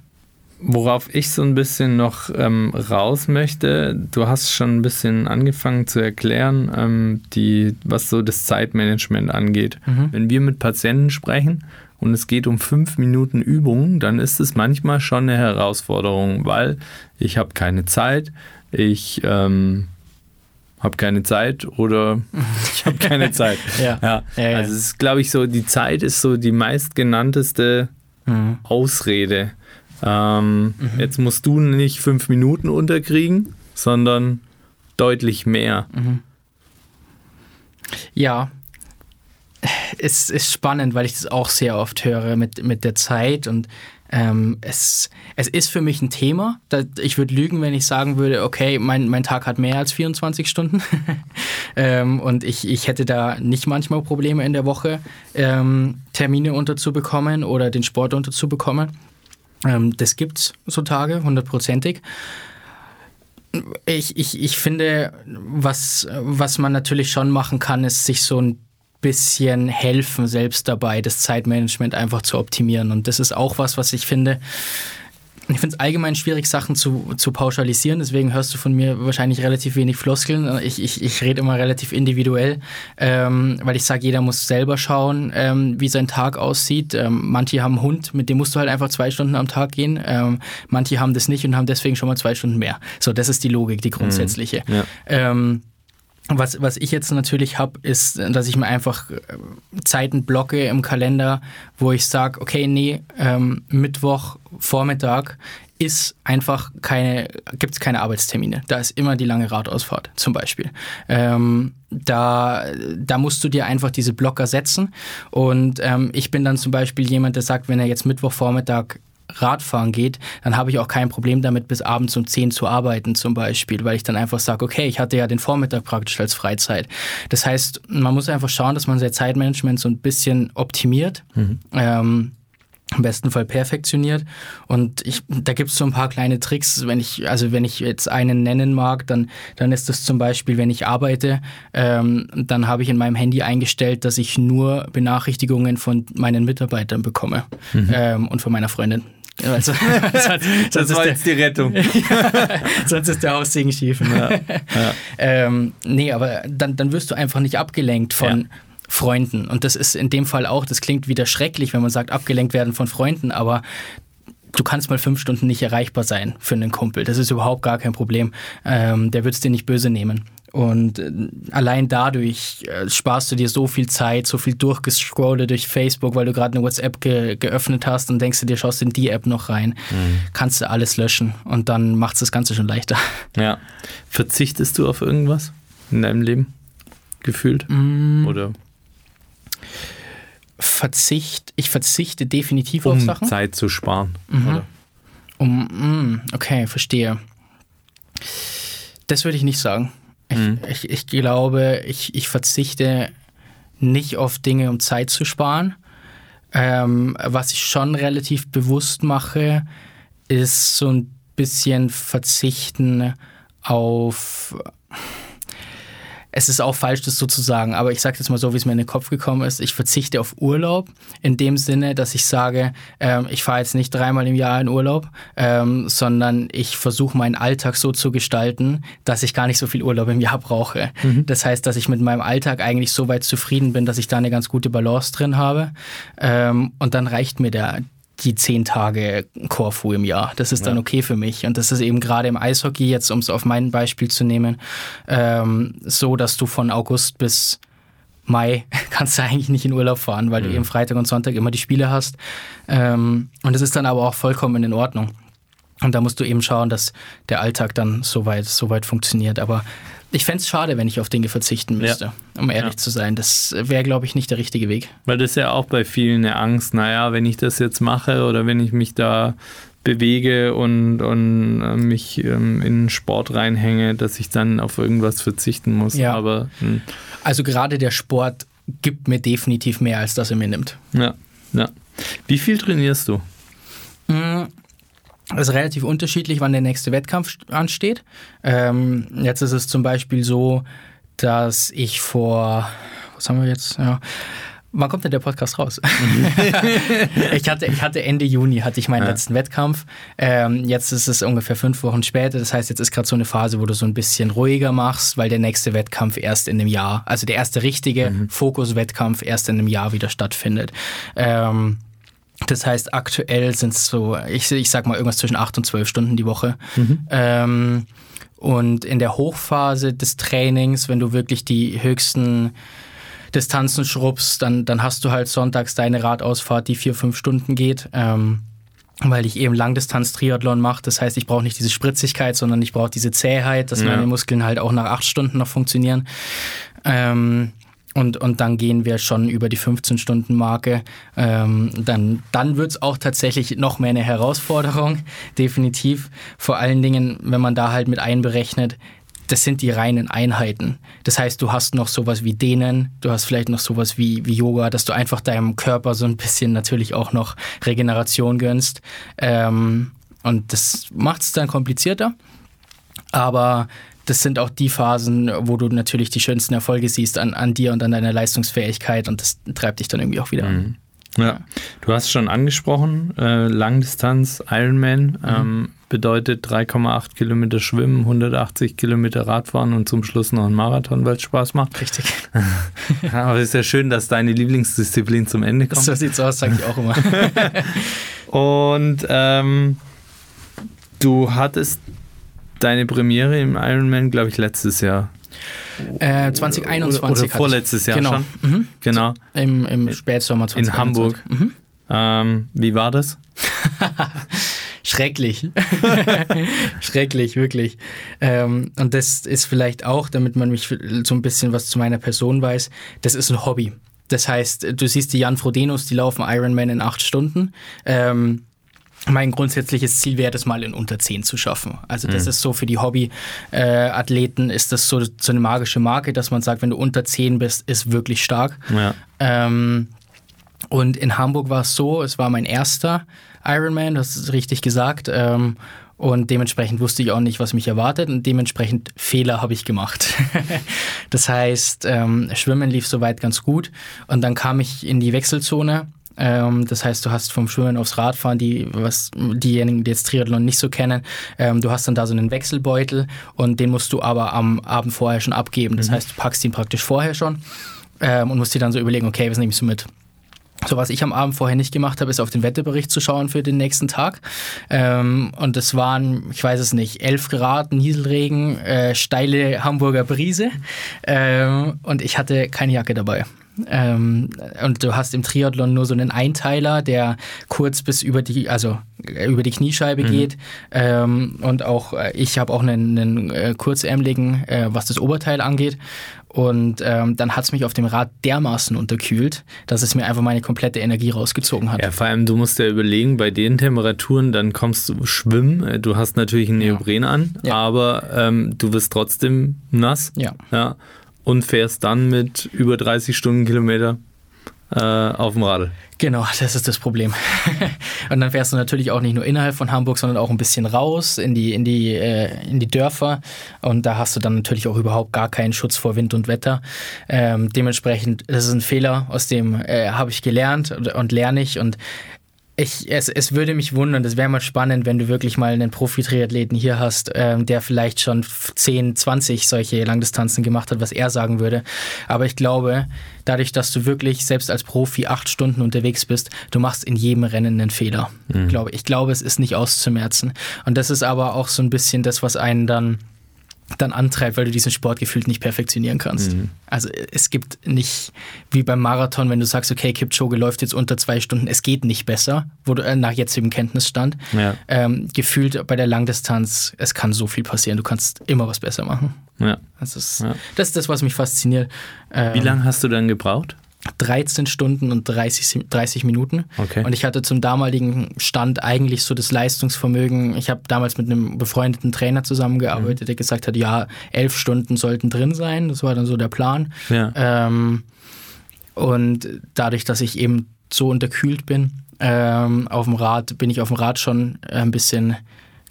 worauf ich so ein bisschen noch ähm, raus möchte, du hast schon ein bisschen angefangen zu erklären, ähm, die, was so das Zeitmanagement angeht. Mhm. Wenn wir mit Patienten sprechen und es geht um fünf Minuten Übung, dann ist es manchmal schon eine Herausforderung, weil ich habe keine Zeit, ich ähm, habe keine Zeit oder *laughs* ich habe keine Zeit. ja. Ja. ja. Also es ist, glaube ich, so, die Zeit ist so die meistgenannteste mhm. Ausrede. Ähm, mhm. Jetzt musst du nicht fünf Minuten unterkriegen, sondern deutlich mehr. Mhm. Ja, es ist spannend, weil ich das auch sehr oft höre mit, mit der Zeit und ähm, es, es ist für mich ein Thema. Ich würde lügen, wenn ich sagen würde, okay, mein, mein Tag hat mehr als 24 Stunden. *laughs* ähm, und ich, ich hätte da nicht manchmal Probleme in der Woche, ähm, Termine unterzubekommen oder den Sport unterzubekommen. Ähm, das gibt es so Tage, hundertprozentig. Ich, ich, ich finde, was, was man natürlich schon machen kann, ist sich so ein bisschen helfen, selbst dabei, das Zeitmanagement einfach zu optimieren. Und das ist auch was, was ich finde, ich finde es allgemein schwierig, Sachen zu, zu pauschalisieren. Deswegen hörst du von mir wahrscheinlich relativ wenig Floskeln. Ich, ich, ich rede immer relativ individuell, ähm, weil ich sage, jeder muss selber schauen, ähm, wie sein Tag aussieht. Ähm, manche haben einen Hund, mit dem musst du halt einfach zwei Stunden am Tag gehen. Ähm, manche haben das nicht und haben deswegen schon mal zwei Stunden mehr. So, das ist die Logik, die grundsätzliche. Mhm. Ja. Was, was ich jetzt natürlich habe, ist, dass ich mir einfach äh, Zeiten blocke im Kalender, wo ich sage, okay, nee, ähm, Mittwoch, Vormittag ist einfach keine, gibt es keine Arbeitstermine. Da ist immer die lange Radausfahrt zum Beispiel. Ähm, da, da musst du dir einfach diese Blocker setzen. Und ähm, ich bin dann zum Beispiel jemand, der sagt, wenn er jetzt Mittwochvormittag Radfahren geht, dann habe ich auch kein Problem damit, bis abends um 10 zu arbeiten zum Beispiel, weil ich dann einfach sage, okay, ich hatte ja den Vormittag praktisch als Freizeit. Das heißt, man muss einfach schauen, dass man sein Zeitmanagement so ein bisschen optimiert. Mhm. Ähm, im besten Fall perfektioniert. Und ich, da gibt es so ein paar kleine Tricks. Wenn ich, also wenn ich jetzt einen nennen mag, dann, dann ist das zum Beispiel, wenn ich arbeite, ähm, dann habe ich in meinem Handy eingestellt, dass ich nur Benachrichtigungen von meinen Mitarbeitern bekomme mhm. ähm, und von meiner Freundin. Also, *laughs* sonst, das war jetzt die Rettung. *laughs* sonst ist der Haussegen schief. Ja, ja. ähm, nee, aber dann, dann wirst du einfach nicht abgelenkt von, ja. Freunden. Und das ist in dem Fall auch, das klingt wieder schrecklich, wenn man sagt, abgelenkt werden von Freunden, aber du kannst mal fünf Stunden nicht erreichbar sein für einen Kumpel. Das ist überhaupt gar kein Problem. Ähm, der wird es dir nicht böse nehmen. Und äh, allein dadurch äh, sparst du dir so viel Zeit, so viel durchgescrolle durch Facebook, weil du gerade eine WhatsApp ge geöffnet hast und denkst du dir, schaust in die App noch rein, mhm. kannst du alles löschen und dann macht es das Ganze schon leichter. *laughs* Ja. Verzichtest du auf irgendwas in deinem Leben? Gefühlt? Mm. Oder? Verzicht, ich verzichte definitiv um auf Sachen. Um Zeit zu sparen. Mhm. Oder? Um, mm, okay, verstehe. Das würde ich nicht sagen. Ich, mhm. ich, ich, glaube, ich, ich verzichte nicht auf Dinge, um Zeit zu sparen. Ähm, was ich schon relativ bewusst mache, ist so ein bisschen verzichten auf es ist auch falsch, das so zu sagen, aber ich sage jetzt mal so, wie es mir in den Kopf gekommen ist. Ich verzichte auf Urlaub in dem Sinne, dass ich sage, ähm, ich fahre jetzt nicht dreimal im Jahr in Urlaub, ähm, sondern ich versuche meinen Alltag so zu gestalten, dass ich gar nicht so viel Urlaub im Jahr brauche. Mhm. Das heißt, dass ich mit meinem Alltag eigentlich so weit zufrieden bin, dass ich da eine ganz gute Balance drin habe. Ähm, und dann reicht mir der, die zehn Tage Korfu im Jahr. Das ist dann okay für mich. Und das ist eben gerade im Eishockey, jetzt um es auf mein Beispiel zu nehmen, ähm, so, dass du von August bis Mai *laughs* kannst du eigentlich nicht in Urlaub fahren, weil mhm. du eben Freitag und Sonntag immer die Spiele hast. Ähm, und das ist dann aber auch vollkommen in Ordnung. Und da musst du eben schauen, dass der Alltag dann soweit, soweit funktioniert. Aber ich fände es schade, wenn ich auf Dinge verzichten müsste, ja. um ehrlich ja. zu sein. Das wäre, glaube ich, nicht der richtige Weg. Weil das ist ja auch bei vielen eine Angst, naja, wenn ich das jetzt mache oder wenn ich mich da bewege und, und äh, mich ähm, in Sport reinhänge, dass ich dann auf irgendwas verzichten muss. Ja. Aber, hm. also gerade der Sport gibt mir definitiv mehr, als dass er mir nimmt. Ja, ja. Wie viel trainierst du? Es ist relativ unterschiedlich, wann der nächste Wettkampf ansteht. Ähm, jetzt ist es zum Beispiel so, dass ich vor, was haben wir jetzt? Ja, wann kommt denn der Podcast raus? *laughs* ich, hatte, ich hatte Ende Juni hatte ich meinen ja. letzten Wettkampf. Ähm, jetzt ist es ungefähr fünf Wochen später. Das heißt, jetzt ist gerade so eine Phase, wo du so ein bisschen ruhiger machst, weil der nächste Wettkampf erst in einem Jahr, also der erste richtige mhm. Fokus-Wettkampf erst in einem Jahr wieder stattfindet. Ähm, das heißt, aktuell sind es so, ich, ich sag mal irgendwas zwischen acht und zwölf Stunden die Woche. Mhm. Ähm, und in der Hochphase des Trainings, wenn du wirklich die höchsten Distanzen schrubbst, dann, dann hast du halt sonntags deine Radausfahrt, die vier, fünf Stunden geht. Ähm, weil ich eben Langdistanz-Triathlon mache. Das heißt, ich brauche nicht diese Spritzigkeit, sondern ich brauche diese Zähheit, dass ja. meine Muskeln halt auch nach acht Stunden noch funktionieren. Ähm, und, und dann gehen wir schon über die 15-Stunden-Marke. Ähm, dann dann wird es auch tatsächlich noch mehr eine Herausforderung, *laughs* definitiv. Vor allen Dingen, wenn man da halt mit einberechnet, das sind die reinen Einheiten. Das heißt, du hast noch sowas wie Dehnen, du hast vielleicht noch sowas wie, wie Yoga, dass du einfach deinem Körper so ein bisschen natürlich auch noch Regeneration gönnst. Ähm, und das macht es dann komplizierter. Aber das sind auch die Phasen, wo du natürlich die schönsten Erfolge siehst an, an dir und an deiner Leistungsfähigkeit und das treibt dich dann irgendwie auch wieder mhm. an. Ja, du hast schon angesprochen, äh, Langdistanz Ironman mhm. ähm, bedeutet 3,8 Kilometer Schwimmen, 180 Kilometer Radfahren und zum Schluss noch ein Marathon, weil es Spaß macht. Richtig. *laughs* Aber es ist ja schön, dass deine Lieblingsdisziplin zum Ende kommt. So sieht's aus, sage ich auch immer. *laughs* und ähm, du hattest deine Premiere im Ironman, glaube ich, letztes Jahr. Äh, 2021. Oder, oder vorletztes Jahr genau. schon. Mhm. Genau. Im, Im Spätsommer 2021. In Hamburg. Mhm. Ähm, wie war das? *laughs* Schrecklich. *laughs* Schrecklich, wirklich. Ähm, und das ist vielleicht auch, damit man mich so ein bisschen was zu meiner Person weiß, das ist ein Hobby. Das heißt, du siehst die Jan Frodenos, die laufen Ironman in acht Stunden. Ähm, mein grundsätzliches Ziel wäre, das mal in unter 10 zu schaffen. Also das mhm. ist so für die Hobby-Athleten ist das so, so eine magische Marke, dass man sagt, wenn du unter 10 bist, ist wirklich stark. Ja. Ähm, und in Hamburg war es so, es war mein erster Ironman, das ist richtig gesagt. Ähm, und dementsprechend wusste ich auch nicht, was mich erwartet und dementsprechend Fehler habe ich gemacht. *laughs* das heißt, ähm, Schwimmen lief soweit ganz gut und dann kam ich in die Wechselzone ähm, das heißt, du hast vom Schwimmen aufs Radfahren, die, was diejenigen, die jetzt Triathlon nicht so kennen, ähm, du hast dann da so einen Wechselbeutel und den musst du aber am Abend vorher schon abgeben. Das mhm. heißt, du packst ihn praktisch vorher schon ähm, und musst dir dann so überlegen, okay, was nehme ich so mit? So, was ich am Abend vorher nicht gemacht habe, ist auf den Wetterbericht zu schauen für den nächsten Tag. Ähm, und es waren, ich weiß es nicht, 11 Grad, Nieselregen, äh, steile Hamburger Brise. Ähm, und ich hatte keine Jacke dabei. Ähm, und du hast im Triathlon nur so einen Einteiler, der kurz bis über die, also äh, über die Kniescheibe mhm. geht. Ähm, und auch äh, ich habe auch einen, einen äh, kurzärmeligen, äh, was das Oberteil angeht. Und ähm, dann hat es mich auf dem Rad dermaßen unterkühlt, dass es mir einfach meine komplette Energie rausgezogen hat. Ja, vor allem, du musst ja überlegen, bei den Temperaturen, dann kommst du schwimmen. Äh, du hast natürlich einen Neopren ja. an, ja. aber ähm, du wirst trotzdem nass. Ja. ja und fährst dann mit über 30 Stundenkilometer äh, auf dem Radl. Genau, das ist das Problem. *laughs* und dann fährst du natürlich auch nicht nur innerhalb von Hamburg, sondern auch ein bisschen raus in die, in die, äh, in die Dörfer. Und da hast du dann natürlich auch überhaupt gar keinen Schutz vor Wind und Wetter. Ähm, dementsprechend, das ist ein Fehler, aus dem äh, habe ich gelernt und, und lerne ich. Und ich, es, es würde mich wundern, das wäre mal spannend, wenn du wirklich mal einen Profi-Triathleten hier hast, ähm, der vielleicht schon 10, 20 solche Langdistanzen gemacht hat, was er sagen würde. Aber ich glaube, dadurch, dass du wirklich selbst als Profi acht Stunden unterwegs bist, du machst in jedem Rennen einen Fehler. Mhm. Ich, glaube, ich glaube, es ist nicht auszumerzen. Und das ist aber auch so ein bisschen das, was einen dann dann antreibt, weil du diesen Sport gefühlt nicht perfektionieren kannst. Mhm. Also es gibt nicht, wie beim Marathon, wenn du sagst, okay, Kipchoge läuft jetzt unter zwei Stunden, es geht nicht besser, wo du, äh, nach jetzigem Kenntnisstand. Ja. Ähm, gefühlt bei der Langdistanz, es kann so viel passieren, du kannst immer was besser machen. Ja. Das, ist, ja. das ist das, was mich fasziniert. Ähm, wie lange hast du dann gebraucht? 13 Stunden und 30, 30 Minuten. Okay. Und ich hatte zum damaligen Stand eigentlich so das Leistungsvermögen. Ich habe damals mit einem befreundeten Trainer zusammengearbeitet, mhm. der gesagt hat, ja, elf Stunden sollten drin sein. Das war dann so der Plan. Ja. Ähm, und dadurch, dass ich eben so unterkühlt bin, ähm, auf dem Rad, bin ich auf dem Rad schon ein bisschen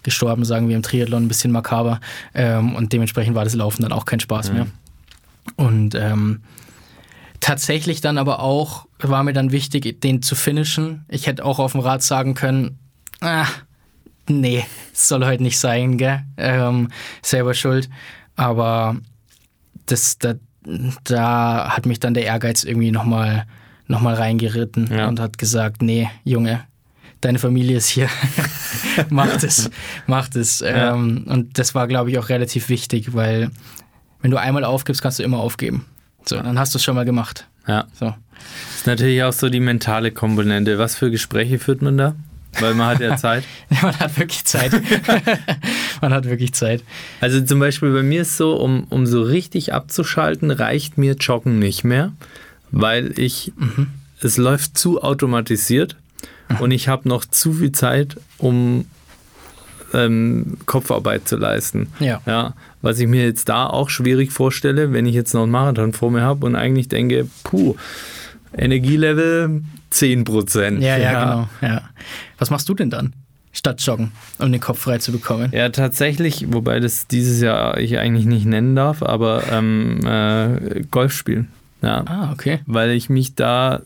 gestorben, sagen wir im Triathlon, ein bisschen makaber. Ähm, und dementsprechend war das Laufen dann auch kein Spaß mhm. mehr. Und ähm, tatsächlich dann aber auch, war mir dann wichtig, den zu finishen. Ich hätte auch auf dem Rad sagen können, ah, nee, soll heute nicht sein, gell? Ähm, selber schuld. Aber das, da, da hat mich dann der Ehrgeiz irgendwie nochmal noch mal reingeritten ja. und hat gesagt, nee, Junge, deine Familie ist hier. *laughs* macht es, macht es. Ja. Ähm, und das war, glaube ich, auch relativ wichtig, weil wenn du einmal aufgibst, kannst du immer aufgeben. So, dann hast du es schon mal gemacht. Ja. So. Das ist natürlich auch so die mentale Komponente. Was für Gespräche führt man da? Weil man hat ja *laughs* Zeit. man hat wirklich Zeit. *laughs* man hat wirklich Zeit. Also zum Beispiel bei mir ist so, um, um so richtig abzuschalten, reicht mir Joggen nicht mehr, weil ich, mhm. es läuft zu automatisiert mhm. und ich habe noch zu viel Zeit, um ähm, Kopfarbeit zu leisten. Ja. ja. Was ich mir jetzt da auch schwierig vorstelle, wenn ich jetzt noch einen Marathon vor mir habe und eigentlich denke, puh, Energielevel 10 Prozent. Ja, ja, ja, genau. Ja. Was machst du denn dann? statt Joggen, um den Kopf frei zu bekommen? Ja, tatsächlich, wobei das dieses Jahr ich eigentlich nicht nennen darf, aber ähm, äh, Golf spielen. Ja. Ah, okay. Weil ich mich da,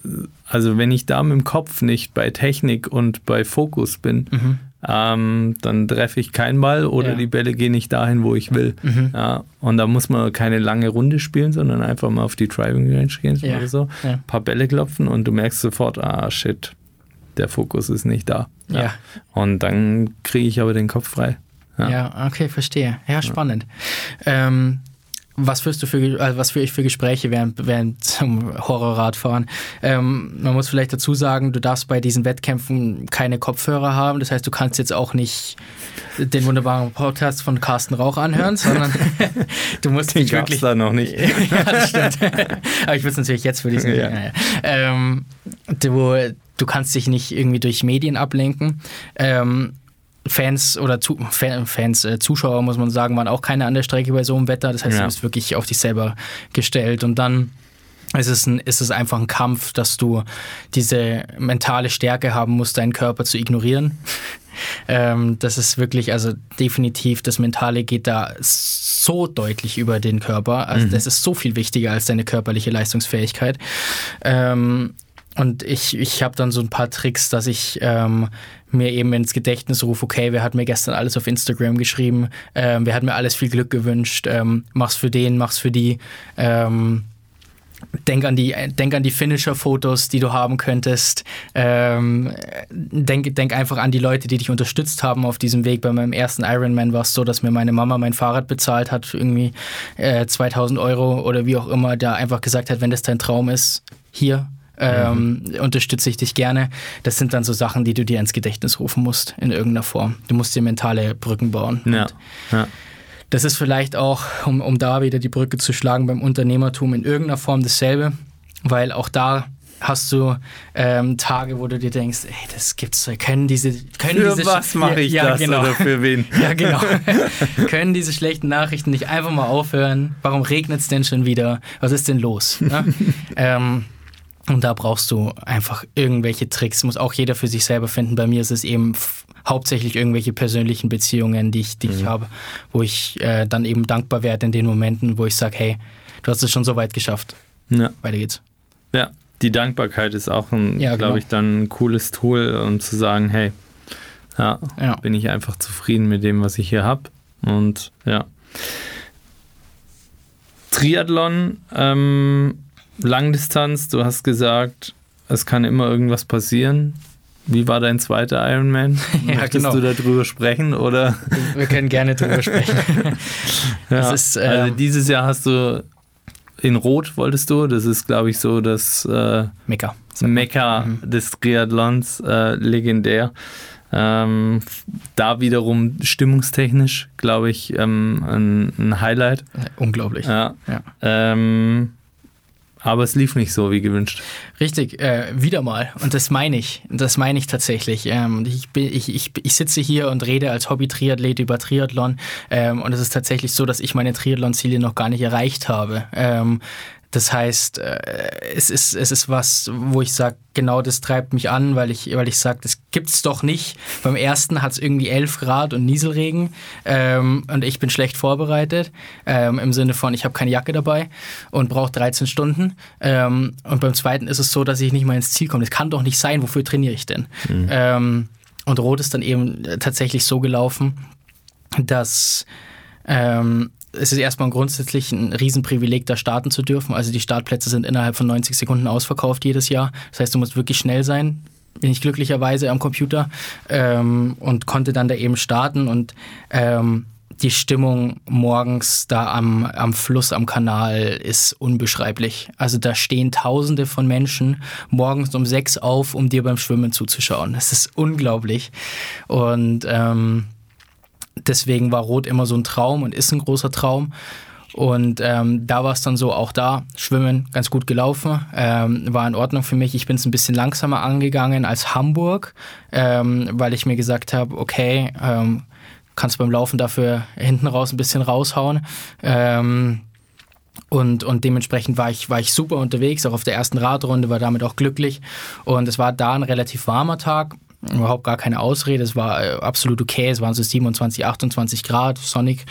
also wenn ich da mit dem Kopf nicht bei Technik und bei Fokus bin, Mhm. Ähm, dann treffe ich keinen Ball oder Ja. die Bälle gehen nicht dahin, wo ich will. Mhm. Ja, und da muss man keine lange Runde spielen, sondern einfach mal auf die Driving Range gehen Ja. oder so, ein paar Bälle klopfen und du merkst sofort, ah shit, der Fokus ist nicht da. Ja. Und dann kriege ich aber den Kopf frei. Ja. Ja, okay, verstehe. Ja, spannend. Ähm, was führst du für, äh, was führe ich für Gespräche während, während *laughs* zum Horrorradfahren? Ähm, man muss vielleicht dazu sagen, du darfst bei diesen Wettkämpfen keine Kopfhörer haben. Das heißt, du kannst jetzt auch nicht den wunderbaren Podcast von Carsten Rauch anhören, sondern *laughs* du musst Den dich wirklich da noch nicht. *laughs* ja, das stimmt. Aber ich würde es natürlich jetzt für diesen. Ja. Ja, Ähm, du, du kannst dich nicht irgendwie durch Medien ablenken. Ähm, Fans oder zu, Fa- Fans, äh, Zuschauer, muss man sagen, waren auch keine an der Strecke bei so einem Wetter. Das heißt, Ja. du bist wirklich auf dich selber gestellt. Und dann ist es, ist es einfach ein Kampf, dass du diese mentale Stärke haben musst, deinen Körper zu ignorieren. *laughs* Ähm, das ist wirklich, also definitiv, das Mentale geht da so deutlich über den Körper. Also das ist so viel wichtiger als deine körperliche Leistungsfähigkeit. Ähm, und ich, ich habe dann so ein paar Tricks, dass ich ähm, mir eben ins Gedächtnis rufe, okay, wer hat mir gestern alles auf Instagram geschrieben, ähm, wer hat mir alles viel Glück gewünscht, ähm, mach's für den, mach's für die. Ähm, Denk an die, denk an die Finisher-Fotos, die du haben könntest. Ähm, denk, denk einfach an die Leute, die dich unterstützt haben auf diesem Weg. Bei meinem ersten Ironman war es so, dass mir meine Mama mein Fahrrad bezahlt hat, irgendwie äh, 2000 Euro oder wie auch immer, da einfach gesagt hat, wenn das dein Traum ist, hier. Ähm, Unterstütze ich dich gerne. Das sind dann so Sachen, die du dir ins Gedächtnis rufen musst, in irgendeiner Form. Du musst dir mentale Brücken bauen. Ja. Ja. das ist vielleicht auch, um, um da wieder die Brücke zu schlagen, beim Unternehmertum in irgendeiner Form dasselbe, weil auch da hast du ähm, Tage, wo du dir denkst, ey, das gibt's, können diese, können Für diese was mache ich ja, das genau. oder für wen? *laughs* Ja, genau. *laughs* können diese schlechten Nachrichten nicht einfach mal aufhören? Warum regnet es denn schon wieder? Was ist denn los? Ne? *laughs* ähm, und da brauchst du einfach irgendwelche Tricks. Muss auch jeder für sich selber finden. Bei mir ist es eben hauptsächlich irgendwelche persönlichen Beziehungen, die ich, die ich habe, wo ich äh, dann eben dankbar werde in den Momenten, wo ich sage, hey, du hast es schon so weit geschafft. Ja. Weiter geht's. ja. Die Dankbarkeit ist auch ein, Ja, glaube genau. ich, dann ein cooles Tool, um zu sagen, hey, ja, Ja. bin ich einfach zufrieden mit dem, was ich hier habe. Und ja. Triathlon, ähm, Langdistanz, du hast gesagt, es kann immer irgendwas passieren. Wie war dein zweiter Ironman? *laughs* Ja, Möchtest genau. du darüber sprechen? Oder? Wir können gerne drüber sprechen. *laughs* Ja. Das ist, also ähm, dieses Jahr hast du in Rot wolltest du, das ist glaube ich so das äh, Mega. Mekka Mhm. des Triathlons, äh, legendär. Ähm, da wiederum stimmungstechnisch, glaube ich, ähm, ein, ein Highlight. Unglaublich. Ja. Ja. Ähm, aber es lief nicht so wie gewünscht. Richtig, äh, wieder mal. Und das meine ich. Das meine ich tatsächlich. Ähm, ich, bin, ich, ich, ich sitze hier und rede als Hobby-Triathlet über Triathlon. Ähm, und es ist tatsächlich so, dass ich meine Triathlon-Ziele noch gar nicht erreicht habe. Ähm, das heißt, äh, es, ist, es ist was, wo ich sage, genau das treibt mich an, weil ich, weil ich sage, das gibt's doch nicht. Beim ersten hat es irgendwie 11 Grad und Nieselregen ähm, und ich bin schlecht vorbereitet. Ähm, Im Sinne von, ich habe keine Jacke dabei und brauche 13 Stunden. Ähm, und beim zweiten ist es so, dass ich nicht mal ins Ziel komme. Das kann doch nicht sein, wofür trainiere ich denn? Ähm, und Rot ist dann eben äh, tatsächlich so gelaufen, dass ähm, es ist erstmal grundsätzlich ein Riesenprivileg, da starten zu dürfen. Also die Startplätze sind innerhalb von 90 Sekunden ausverkauft jedes Jahr. Das heißt, du musst wirklich schnell sein. Bin ich glücklicherweise am Computer ähm, und konnte dann da eben starten und ähm, die Stimmung morgens da am, am Fluss, am Kanal ist unbeschreiblich. Also da stehen Tausende von Menschen morgens um sechs auf, um dir beim Schwimmen zuzuschauen. Das ist unglaublich. Und ähm, deswegen war Rot immer so ein Traum und ist ein großer Traum. Und ähm, da war es dann so, auch da, Schwimmen ganz gut gelaufen, ähm, war in Ordnung für mich. Ich bin es ein bisschen langsamer angegangen als Hamburg, ähm, weil ich mir gesagt habe, okay, ähm, kannst beim Laufen dafür hinten raus ein bisschen raushauen. Ähm, und, und dementsprechend war ich, war ich super unterwegs, auch auf der ersten Radrunde, war damit auch glücklich. Und es war da ein relativ warmer Tag. Überhaupt gar keine Ausrede. Es war äh, absolut okay. Es waren so 27, 28 Grad, sonnig.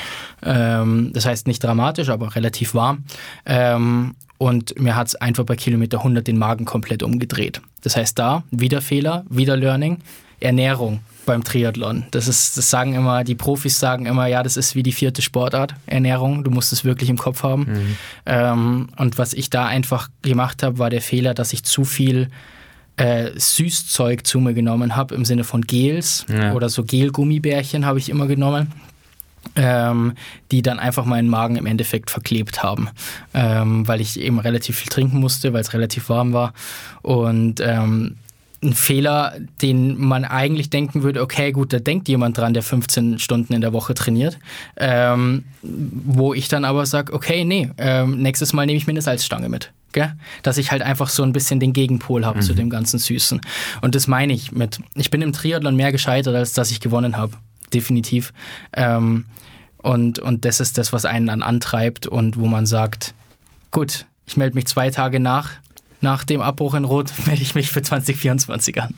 Ähm, das heißt nicht dramatisch, aber relativ warm. Ähm, und mir hat es einfach bei Kilometer 100 den Magen komplett umgedreht. Das heißt, da wieder Fehler, wieder Learning, Ernährung beim Triathlon. Das ist, das sagen immer, die Profis sagen immer, ja, das ist wie die vierte Sportart, Ernährung. Du musst es wirklich im Kopf haben. Mhm. Ähm, und was ich da einfach gemacht habe, war der Fehler, dass ich zu viel äh, Süßzeug zu mir genommen habe, im Sinne von Gels ja. oder so Gelgummibärchen habe ich immer genommen. Ähm, die dann einfach meinen Magen im Endeffekt verklebt haben, ähm, weil ich eben relativ viel trinken musste, weil es relativ warm war. Und ähm, ein Fehler, den man eigentlich denken würde, okay, gut, da denkt jemand dran, der 15 Stunden in der Woche trainiert. Ähm, wo ich dann aber sage, okay, nee, ähm, nächstes Mal nehme ich mir eine Salzstange mit. Gell? Dass ich halt einfach so ein bisschen den Gegenpol habe mhm. zu dem ganzen Süßen. Und das meine ich mit, ich bin im Triathlon mehr gescheitert, als dass ich gewonnen habe. Definitiv. Ähm, und, und das ist das, was einen dann antreibt und wo man sagt, gut, ich melde mich zwei Tage nach, nach dem Abbruch in Rot *laughs* melde ich mich für 2024 an.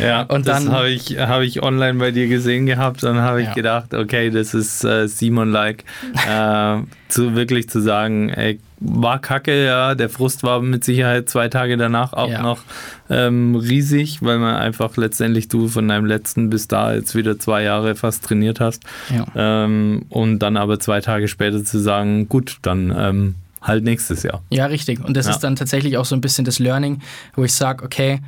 Ja, *laughs* und das habe ich, hab ich online bei dir gesehen gehabt. Dann habe ich ja. gedacht, okay, das ist äh, Simon-like. *laughs* äh, zu, wirklich zu sagen, ey, war kacke, ja. Der Frust war mit Sicherheit zwei Tage danach auch ja. noch ähm, riesig, weil man einfach letztendlich du von deinem letzten bis da jetzt wieder zwei Jahre fast trainiert hast. Ja. Ähm, und dann aber zwei Tage später zu sagen, gut, dann ähm, halt nächstes Jahr. Ja, richtig. Und das ja. ist dann tatsächlich auch so ein bisschen das Learning, wo ich sage, okay,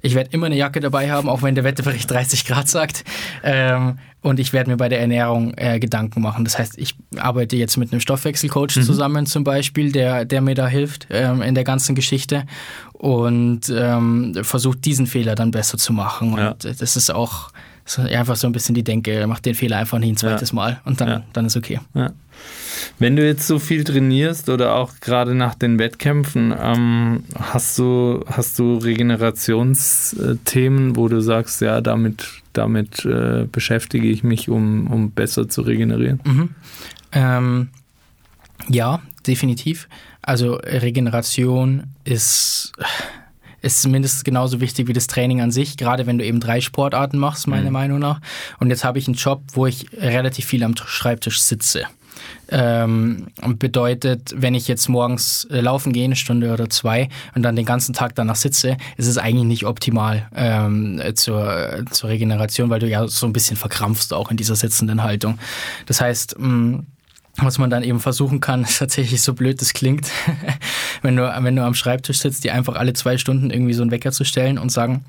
ich werde immer eine Jacke dabei haben, auch wenn der Wetterbericht *laughs* 30 Grad sagt. Ähm, und ich werde mir bei der Ernährung äh, Gedanken machen. Das heißt, ich arbeite jetzt mit einem Stoffwechselcoach mhm. zusammen zum Beispiel, der, der mir da hilft ähm, in der ganzen Geschichte und ähm, versucht diesen Fehler dann besser zu machen. Ja. Und das ist auch das ist einfach so ein bisschen die Denke, macht den Fehler einfach nicht ein zweites ja. Mal und dann, ja. dann ist okay. Ja. Wenn du jetzt so viel trainierst oder auch gerade nach den Wettkämpfen, ähm, hast, du, hast du Regenerationsthemen, wo du sagst, ja, damit, damit äh, beschäftige ich mich, um, um besser zu regenerieren? Mhm. Ähm, ja, definitiv. Also Regeneration ist ist mindestens genauso wichtig wie das Training an sich, gerade wenn du eben drei Sportarten machst, meiner mhm. Meinung nach. Und jetzt habe ich einen Job, wo ich relativ viel am Schreibtisch sitze. Ähm, bedeutet, wenn ich jetzt morgens äh, laufen gehe, eine Stunde oder zwei, und dann den ganzen Tag danach sitze, ist es eigentlich nicht optimal ähm, zur, zur Regeneration, weil du ja so ein bisschen verkrampfst auch in dieser sitzenden Haltung. Das heißt, mh, mm, was man dann eben versuchen kann, *laughs* ist tatsächlich so blöd das klingt, *laughs* wenn du, wenn du am Schreibtisch sitzt, dir einfach alle zwei Stunden irgendwie so einen Wecker zu stellen und sagen,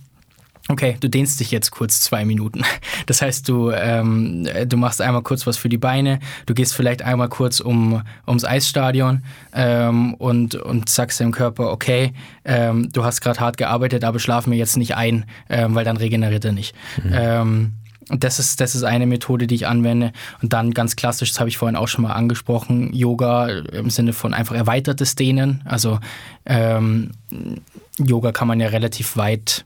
Okay, du dehnst dich jetzt kurz zwei Minuten. *laughs* Das heißt, du, ähm, du machst einmal kurz was für die Beine, du gehst vielleicht einmal kurz um, ums Eisstadion ähm, und, und sagst dem Körper, okay, ähm, du hast gerade hart gearbeitet, aber schlaf mir jetzt nicht ein, ähm, weil dann regeneriert er nicht. Mhm. Das ist, das ist eine Methode, die ich anwende. Und dann ganz klassisch, das habe ich vorhin auch schon mal angesprochen, Yoga im Sinne von einfach erweitertes Dehnen. Also ähm, Yoga kann man ja relativ weit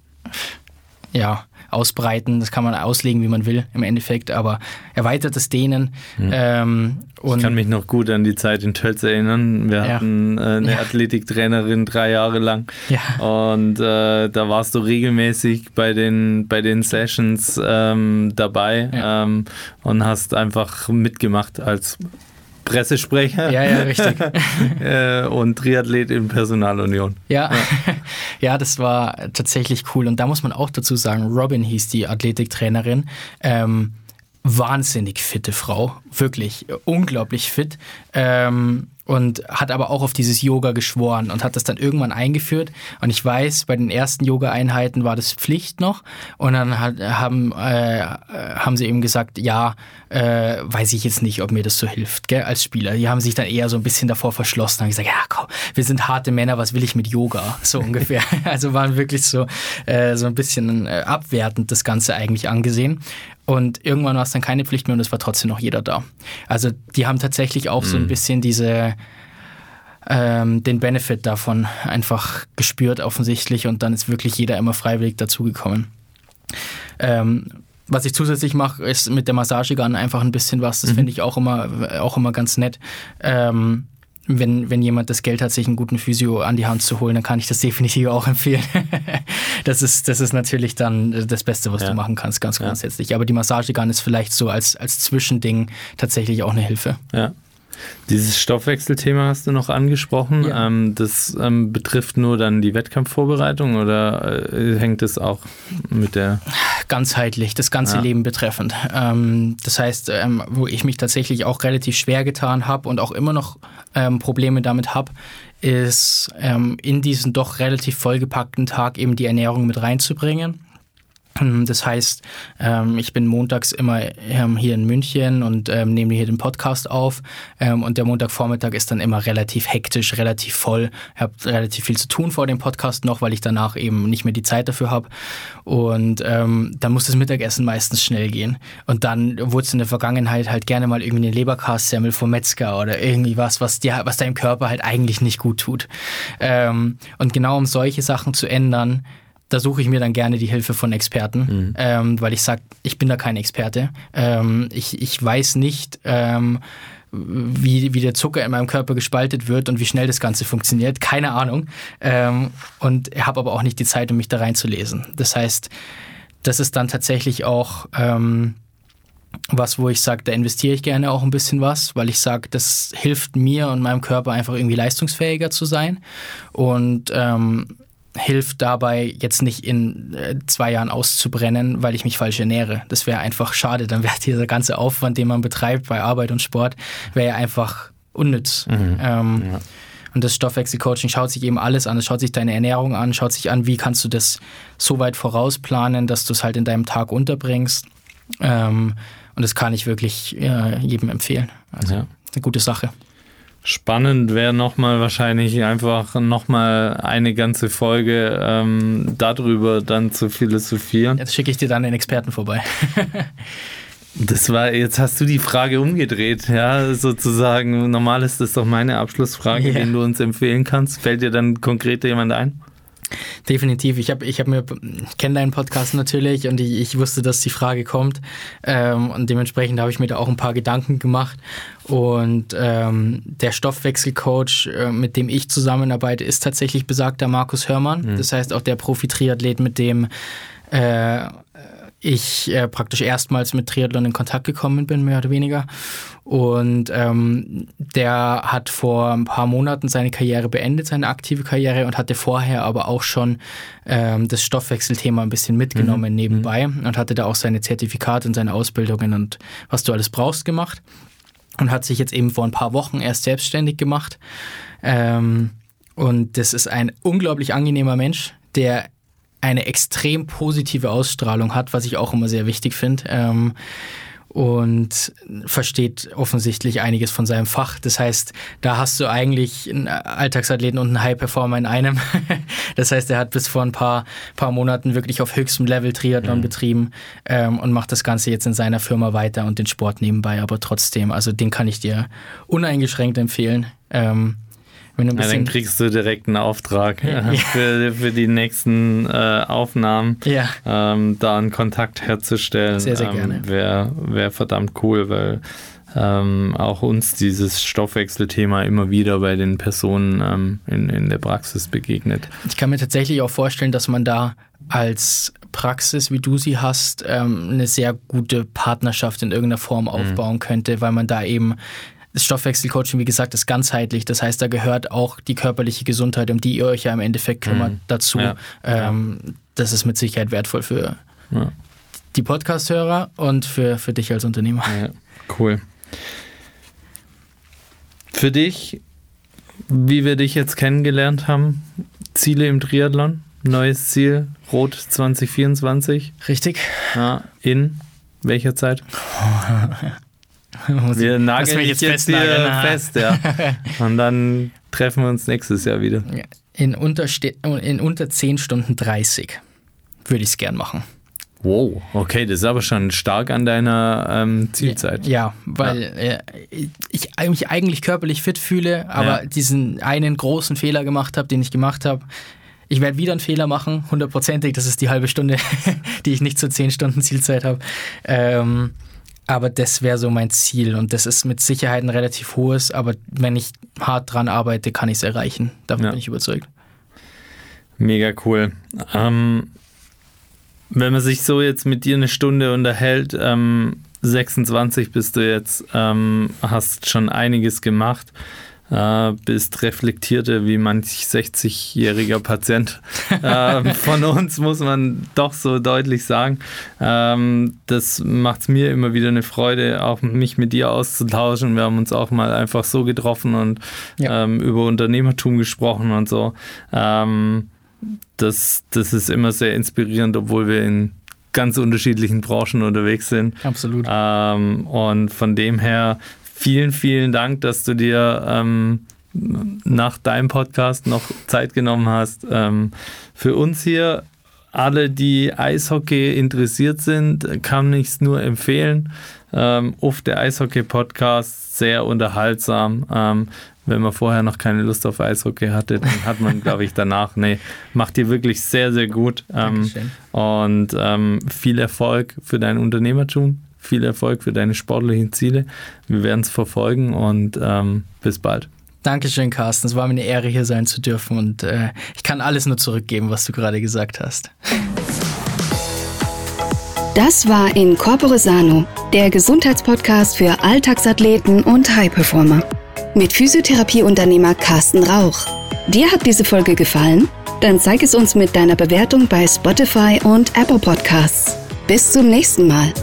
ja, ausbreiten. Das kann man auslegen, wie man will im Endeffekt, aber erweitertes Dehnen. Mhm. Ähm, ich kann mich noch gut an die Zeit in Tölz erinnern. Wir ja. hatten äh, eine ja. Athletiktrainerin drei Jahre lang ja. und äh, da warst du regelmäßig bei den, bei den Sessions ähm, dabei ähm, und hast einfach mitgemacht als Pressesprecher. Ja, ja, richtig. *laughs* Äh, und Triathlet in Personalunion. Ja. ja. *laughs* ja, das war tatsächlich cool. Und da muss man auch dazu sagen, Robin hieß die Athletiktrainerin. Ähm, wahnsinnig fitte Frau, wirklich unglaublich fit. Ähm, und hat aber auch auf dieses Yoga geschworen und hat das dann irgendwann eingeführt. Und ich weiß, bei den ersten Yoga-Einheiten war das Pflicht noch. Und dann hat, haben, äh, haben sie eben gesagt, ja, äh, weiß ich jetzt nicht, ob mir das so hilft, gell, als Spieler. Die haben sich dann eher so ein bisschen davor verschlossen und gesagt, ja, komm, wir sind harte Männer, was will ich mit Yoga? So ungefähr. *laughs* *laughs* also waren wirklich so, äh, so ein bisschen äh, abwertend das Ganze eigentlich angesehen. Und irgendwann war es dann keine Pflicht mehr und es war trotzdem noch jeder da. Also die haben tatsächlich auch mhm. so ein mhm. bisschen diese ähm, den Benefit davon einfach gespürt offensichtlich und dann ist wirklich jeder immer freiwillig dazugekommen. Ähm, was ich zusätzlich mache, ist mit der Massagegun einfach ein bisschen was. Das mhm. finde ich auch immer, auch immer ganz nett. Ähm, wenn, wenn jemand das Geld hat, sich einen guten Physio an die Hand zu holen, dann kann ich das definitiv auch *laughs* empfehlen. das, ist, das ist natürlich dann das Beste, was ja. du machen kannst, ganz grundsätzlich. Ja. Aber die Massagegun ist vielleicht so als, als Zwischending tatsächlich auch eine Hilfe. Ja. Dieses Stoffwechselthema hast du noch angesprochen. Ja. Ähm, das ähm, betrifft nur dann die Wettkampfvorbereitung oder äh, hängt es auch mit der. Ganzheitlich, das ganze ja. Leben betreffend. Ähm, das heißt, ähm, wo ich mich tatsächlich auch relativ schwer getan habe und auch immer noch ähm, Probleme damit habe, ist ähm, in diesen doch relativ vollgepackten Tag eben die Ernährung mit reinzubringen. Ähm, das heißt, ähm, ich bin montags immer ähm, hier in München und nehme hier den Podcast auf. und der Montagvormittag ist dann immer relativ hektisch, relativ voll. Ich habe relativ viel zu tun vor dem Podcast noch, weil ich danach eben nicht mehr die Zeit dafür habe. Und dann muss das Mittagessen meistens schnell gehen. Und dann wurde es in der Vergangenheit halt gerne mal irgendwie eine Leberkassemmel vom Metzger oder irgendwie was, was, dir, was deinem Körper halt eigentlich nicht gut tut. und genau um solche Sachen zu ändern, da suche ich mir dann gerne die Hilfe von Experten, mhm. ähm, weil ich sage, ich bin da kein Experte. Ähm, ich, ich weiß nicht, ähm, wie, wie der Zucker in meinem Körper gespaltet wird und wie schnell das Ganze funktioniert. Keine Ahnung. Ähm, und habe aber auch nicht die Zeit, um mich da reinzulesen. Das heißt, das ist dann tatsächlich auch ähm, was, wo ich sage, da investiere ich gerne auch ein bisschen was, weil ich sage, das hilft mir und meinem Körper einfach irgendwie leistungsfähiger zu sein. Und ähm, hilft dabei, jetzt nicht in äh, zwei Jahren auszubrennen, weil ich mich falsch ernähre. Das wäre einfach schade. Dann wäre *laughs* dieser ganze Aufwand, den man betreibt bei Arbeit und Sport, wäre ja einfach unnütz. Mhm. Ähm, ja. Und das Stoffwechselcoaching schaut sich eben alles an. Es schaut sich deine Ernährung an, schaut sich an, wie kannst du das so weit vorausplanen, dass du es halt in deinem Tag unterbringst. Ähm, und das kann ich wirklich äh, jedem empfehlen. Also ja. eine gute Sache. Spannend wäre nochmal wahrscheinlich einfach nochmal eine ganze Folge ähm, darüber dann zu philosophieren. Jetzt schicke ich dir dann den Experten vorbei. *laughs* das war, jetzt hast du die Frage umgedreht, ja, sozusagen. Normal ist das doch meine Abschlussfrage, yeah. den du uns empfehlen kannst. Fällt dir dann konkret jemand ein? Definitiv. Ich habe ich hab mir, ich kenne deinen Podcast natürlich und ich, ich, wusste, dass die Frage kommt. Ähm, und dementsprechend habe ich mir da auch ein paar Gedanken gemacht. Und ähm, der Stoffwechselcoach, äh, mit dem ich zusammenarbeite, ist tatsächlich besagter Markus Hörmann. Mhm. Das heißt auch der Profi-Triathlet, mit dem äh, ich äh, praktisch erstmals mit Triathlon in Kontakt gekommen bin, mehr oder weniger. Und ähm, der hat vor ein paar Monaten seine Karriere beendet, seine aktive Karriere, und hatte vorher aber auch schon ähm, das Stoffwechselthema ein bisschen mitgenommen mhm. nebenbei mhm. und hatte da auch seine Zertifikate und seine Ausbildungen und was du alles brauchst gemacht. Und hat sich jetzt eben vor ein paar Wochen erst selbstständig gemacht. Ähm, und das ist ein unglaublich angenehmer Mensch, der eine extrem positive Ausstrahlung hat, was ich auch immer sehr wichtig finde. Ähm, und versteht offensichtlich einiges von seinem Fach. Das heißt, da hast du eigentlich einen Alltagsathleten und einen High-Performer in einem. *laughs* das heißt, er hat bis vor ein paar, paar Monaten wirklich auf höchstem Level Triathlon mhm. betrieben ähm, und macht das Ganze jetzt in seiner Firma weiter und den Sport nebenbei, aber trotzdem, also den kann ich dir uneingeschränkt empfehlen. Ähm, wenn du ein ja, dann kriegst du direkt einen Auftrag ja. für, für die nächsten äh, Aufnahmen, ja. ähm, da einen Kontakt herzustellen. Sehr, sehr ähm, gerne. Wäre wär verdammt cool, weil ähm, auch uns dieses Stoffwechselthema immer wieder bei den Personen ähm, in, in der Praxis begegnet. Ich kann mir tatsächlich auch vorstellen, dass man da als Praxis, wie du sie hast, ähm, eine sehr gute Partnerschaft in irgendeiner Form mhm. aufbauen mhm. könnte, weil man da eben das Stoffwechselcoaching, wie gesagt, ist ganzheitlich. Das heißt, da gehört auch die körperliche Gesundheit, um die ihr euch ja im Endeffekt kümmert, mhm. dazu. Ja. Ähm, das ist mit Sicherheit wertvoll für ja. die Podcast-Hörer und für, für dich als Unternehmer. Ja, cool. Für dich, wie wir dich jetzt kennengelernt haben, Ziele im Triathlon? Neues Ziel, Rot 2024. Richtig. In welcher Zeit? *laughs* *laughs* wir nageln dich jetzt, jetzt hier fest, ja. *laughs* Und dann treffen wir uns nächstes Jahr wieder. In unter, in unter 10 Stunden 30 würde ich es gern machen. Wow, okay, das ist aber schon stark an deiner ähm, Zielzeit. Ja, weil ja. Äh, ich mich eigentlich körperlich fit fühle, aber ja. diesen einen großen Fehler gemacht habe, den ich gemacht habe. Ich werde wieder einen Fehler machen, hundertprozentig. Das ist die halbe Stunde, *laughs* die ich nicht zur 10 Stunden Zielzeit habe. Ähm, aber das wäre so mein Ziel und das ist mit Sicherheit ein relativ hohes, aber wenn ich hart dran arbeite, kann ich es erreichen. Davon ja. bin ich überzeugt. Mega cool. Ähm, wenn man sich so jetzt mit dir eine Stunde unterhält, ähm, 26 bist du jetzt, ähm, hast schon einiges gemacht, äh, bist reflektierter wie manch 60-jähriger Patient *laughs* äh, von uns, muss man doch so deutlich sagen. Ähm, das macht es mir immer wieder eine Freude, auch mich mit dir auszutauschen. Wir haben uns auch mal einfach so getroffen und ja. ähm, über Unternehmertum gesprochen und so. Ähm, das, das ist immer sehr inspirierend, obwohl wir in ganz unterschiedlichen Branchen unterwegs sind. Absolut. Ähm, und von dem her vielen, vielen Dank, dass du dir ähm, nach deinem Podcast noch Zeit genommen hast. Ähm, für uns hier, alle, die Eishockey interessiert sind, kann ich es nur empfehlen. Ähm, Uff, der Eishockey-Podcast, sehr unterhaltsam. Ähm, wenn man vorher noch keine Lust auf Eishockey hatte, dann hat man, glaube ich, danach, nee, macht dir wirklich sehr, sehr gut. Ähm, und ähm, viel Erfolg für dein Unternehmertum, viel Erfolg für deine sportlichen Ziele. Wir werden es verfolgen und ähm, bis bald. Dankeschön, Carsten. Es war mir eine Ehre, hier sein zu dürfen und äh, ich kann alles nur zurückgeben, was du gerade gesagt hast. Das war in Corpore Sano, der Gesundheitspodcast für Alltagsathleten und High-Performer mit Physiotherapieunternehmer Carsten Rauch. Dir hat diese Folge gefallen? Dann zeig es uns mit deiner Bewertung bei Spotify und Apple Podcasts. Bis zum nächsten Mal.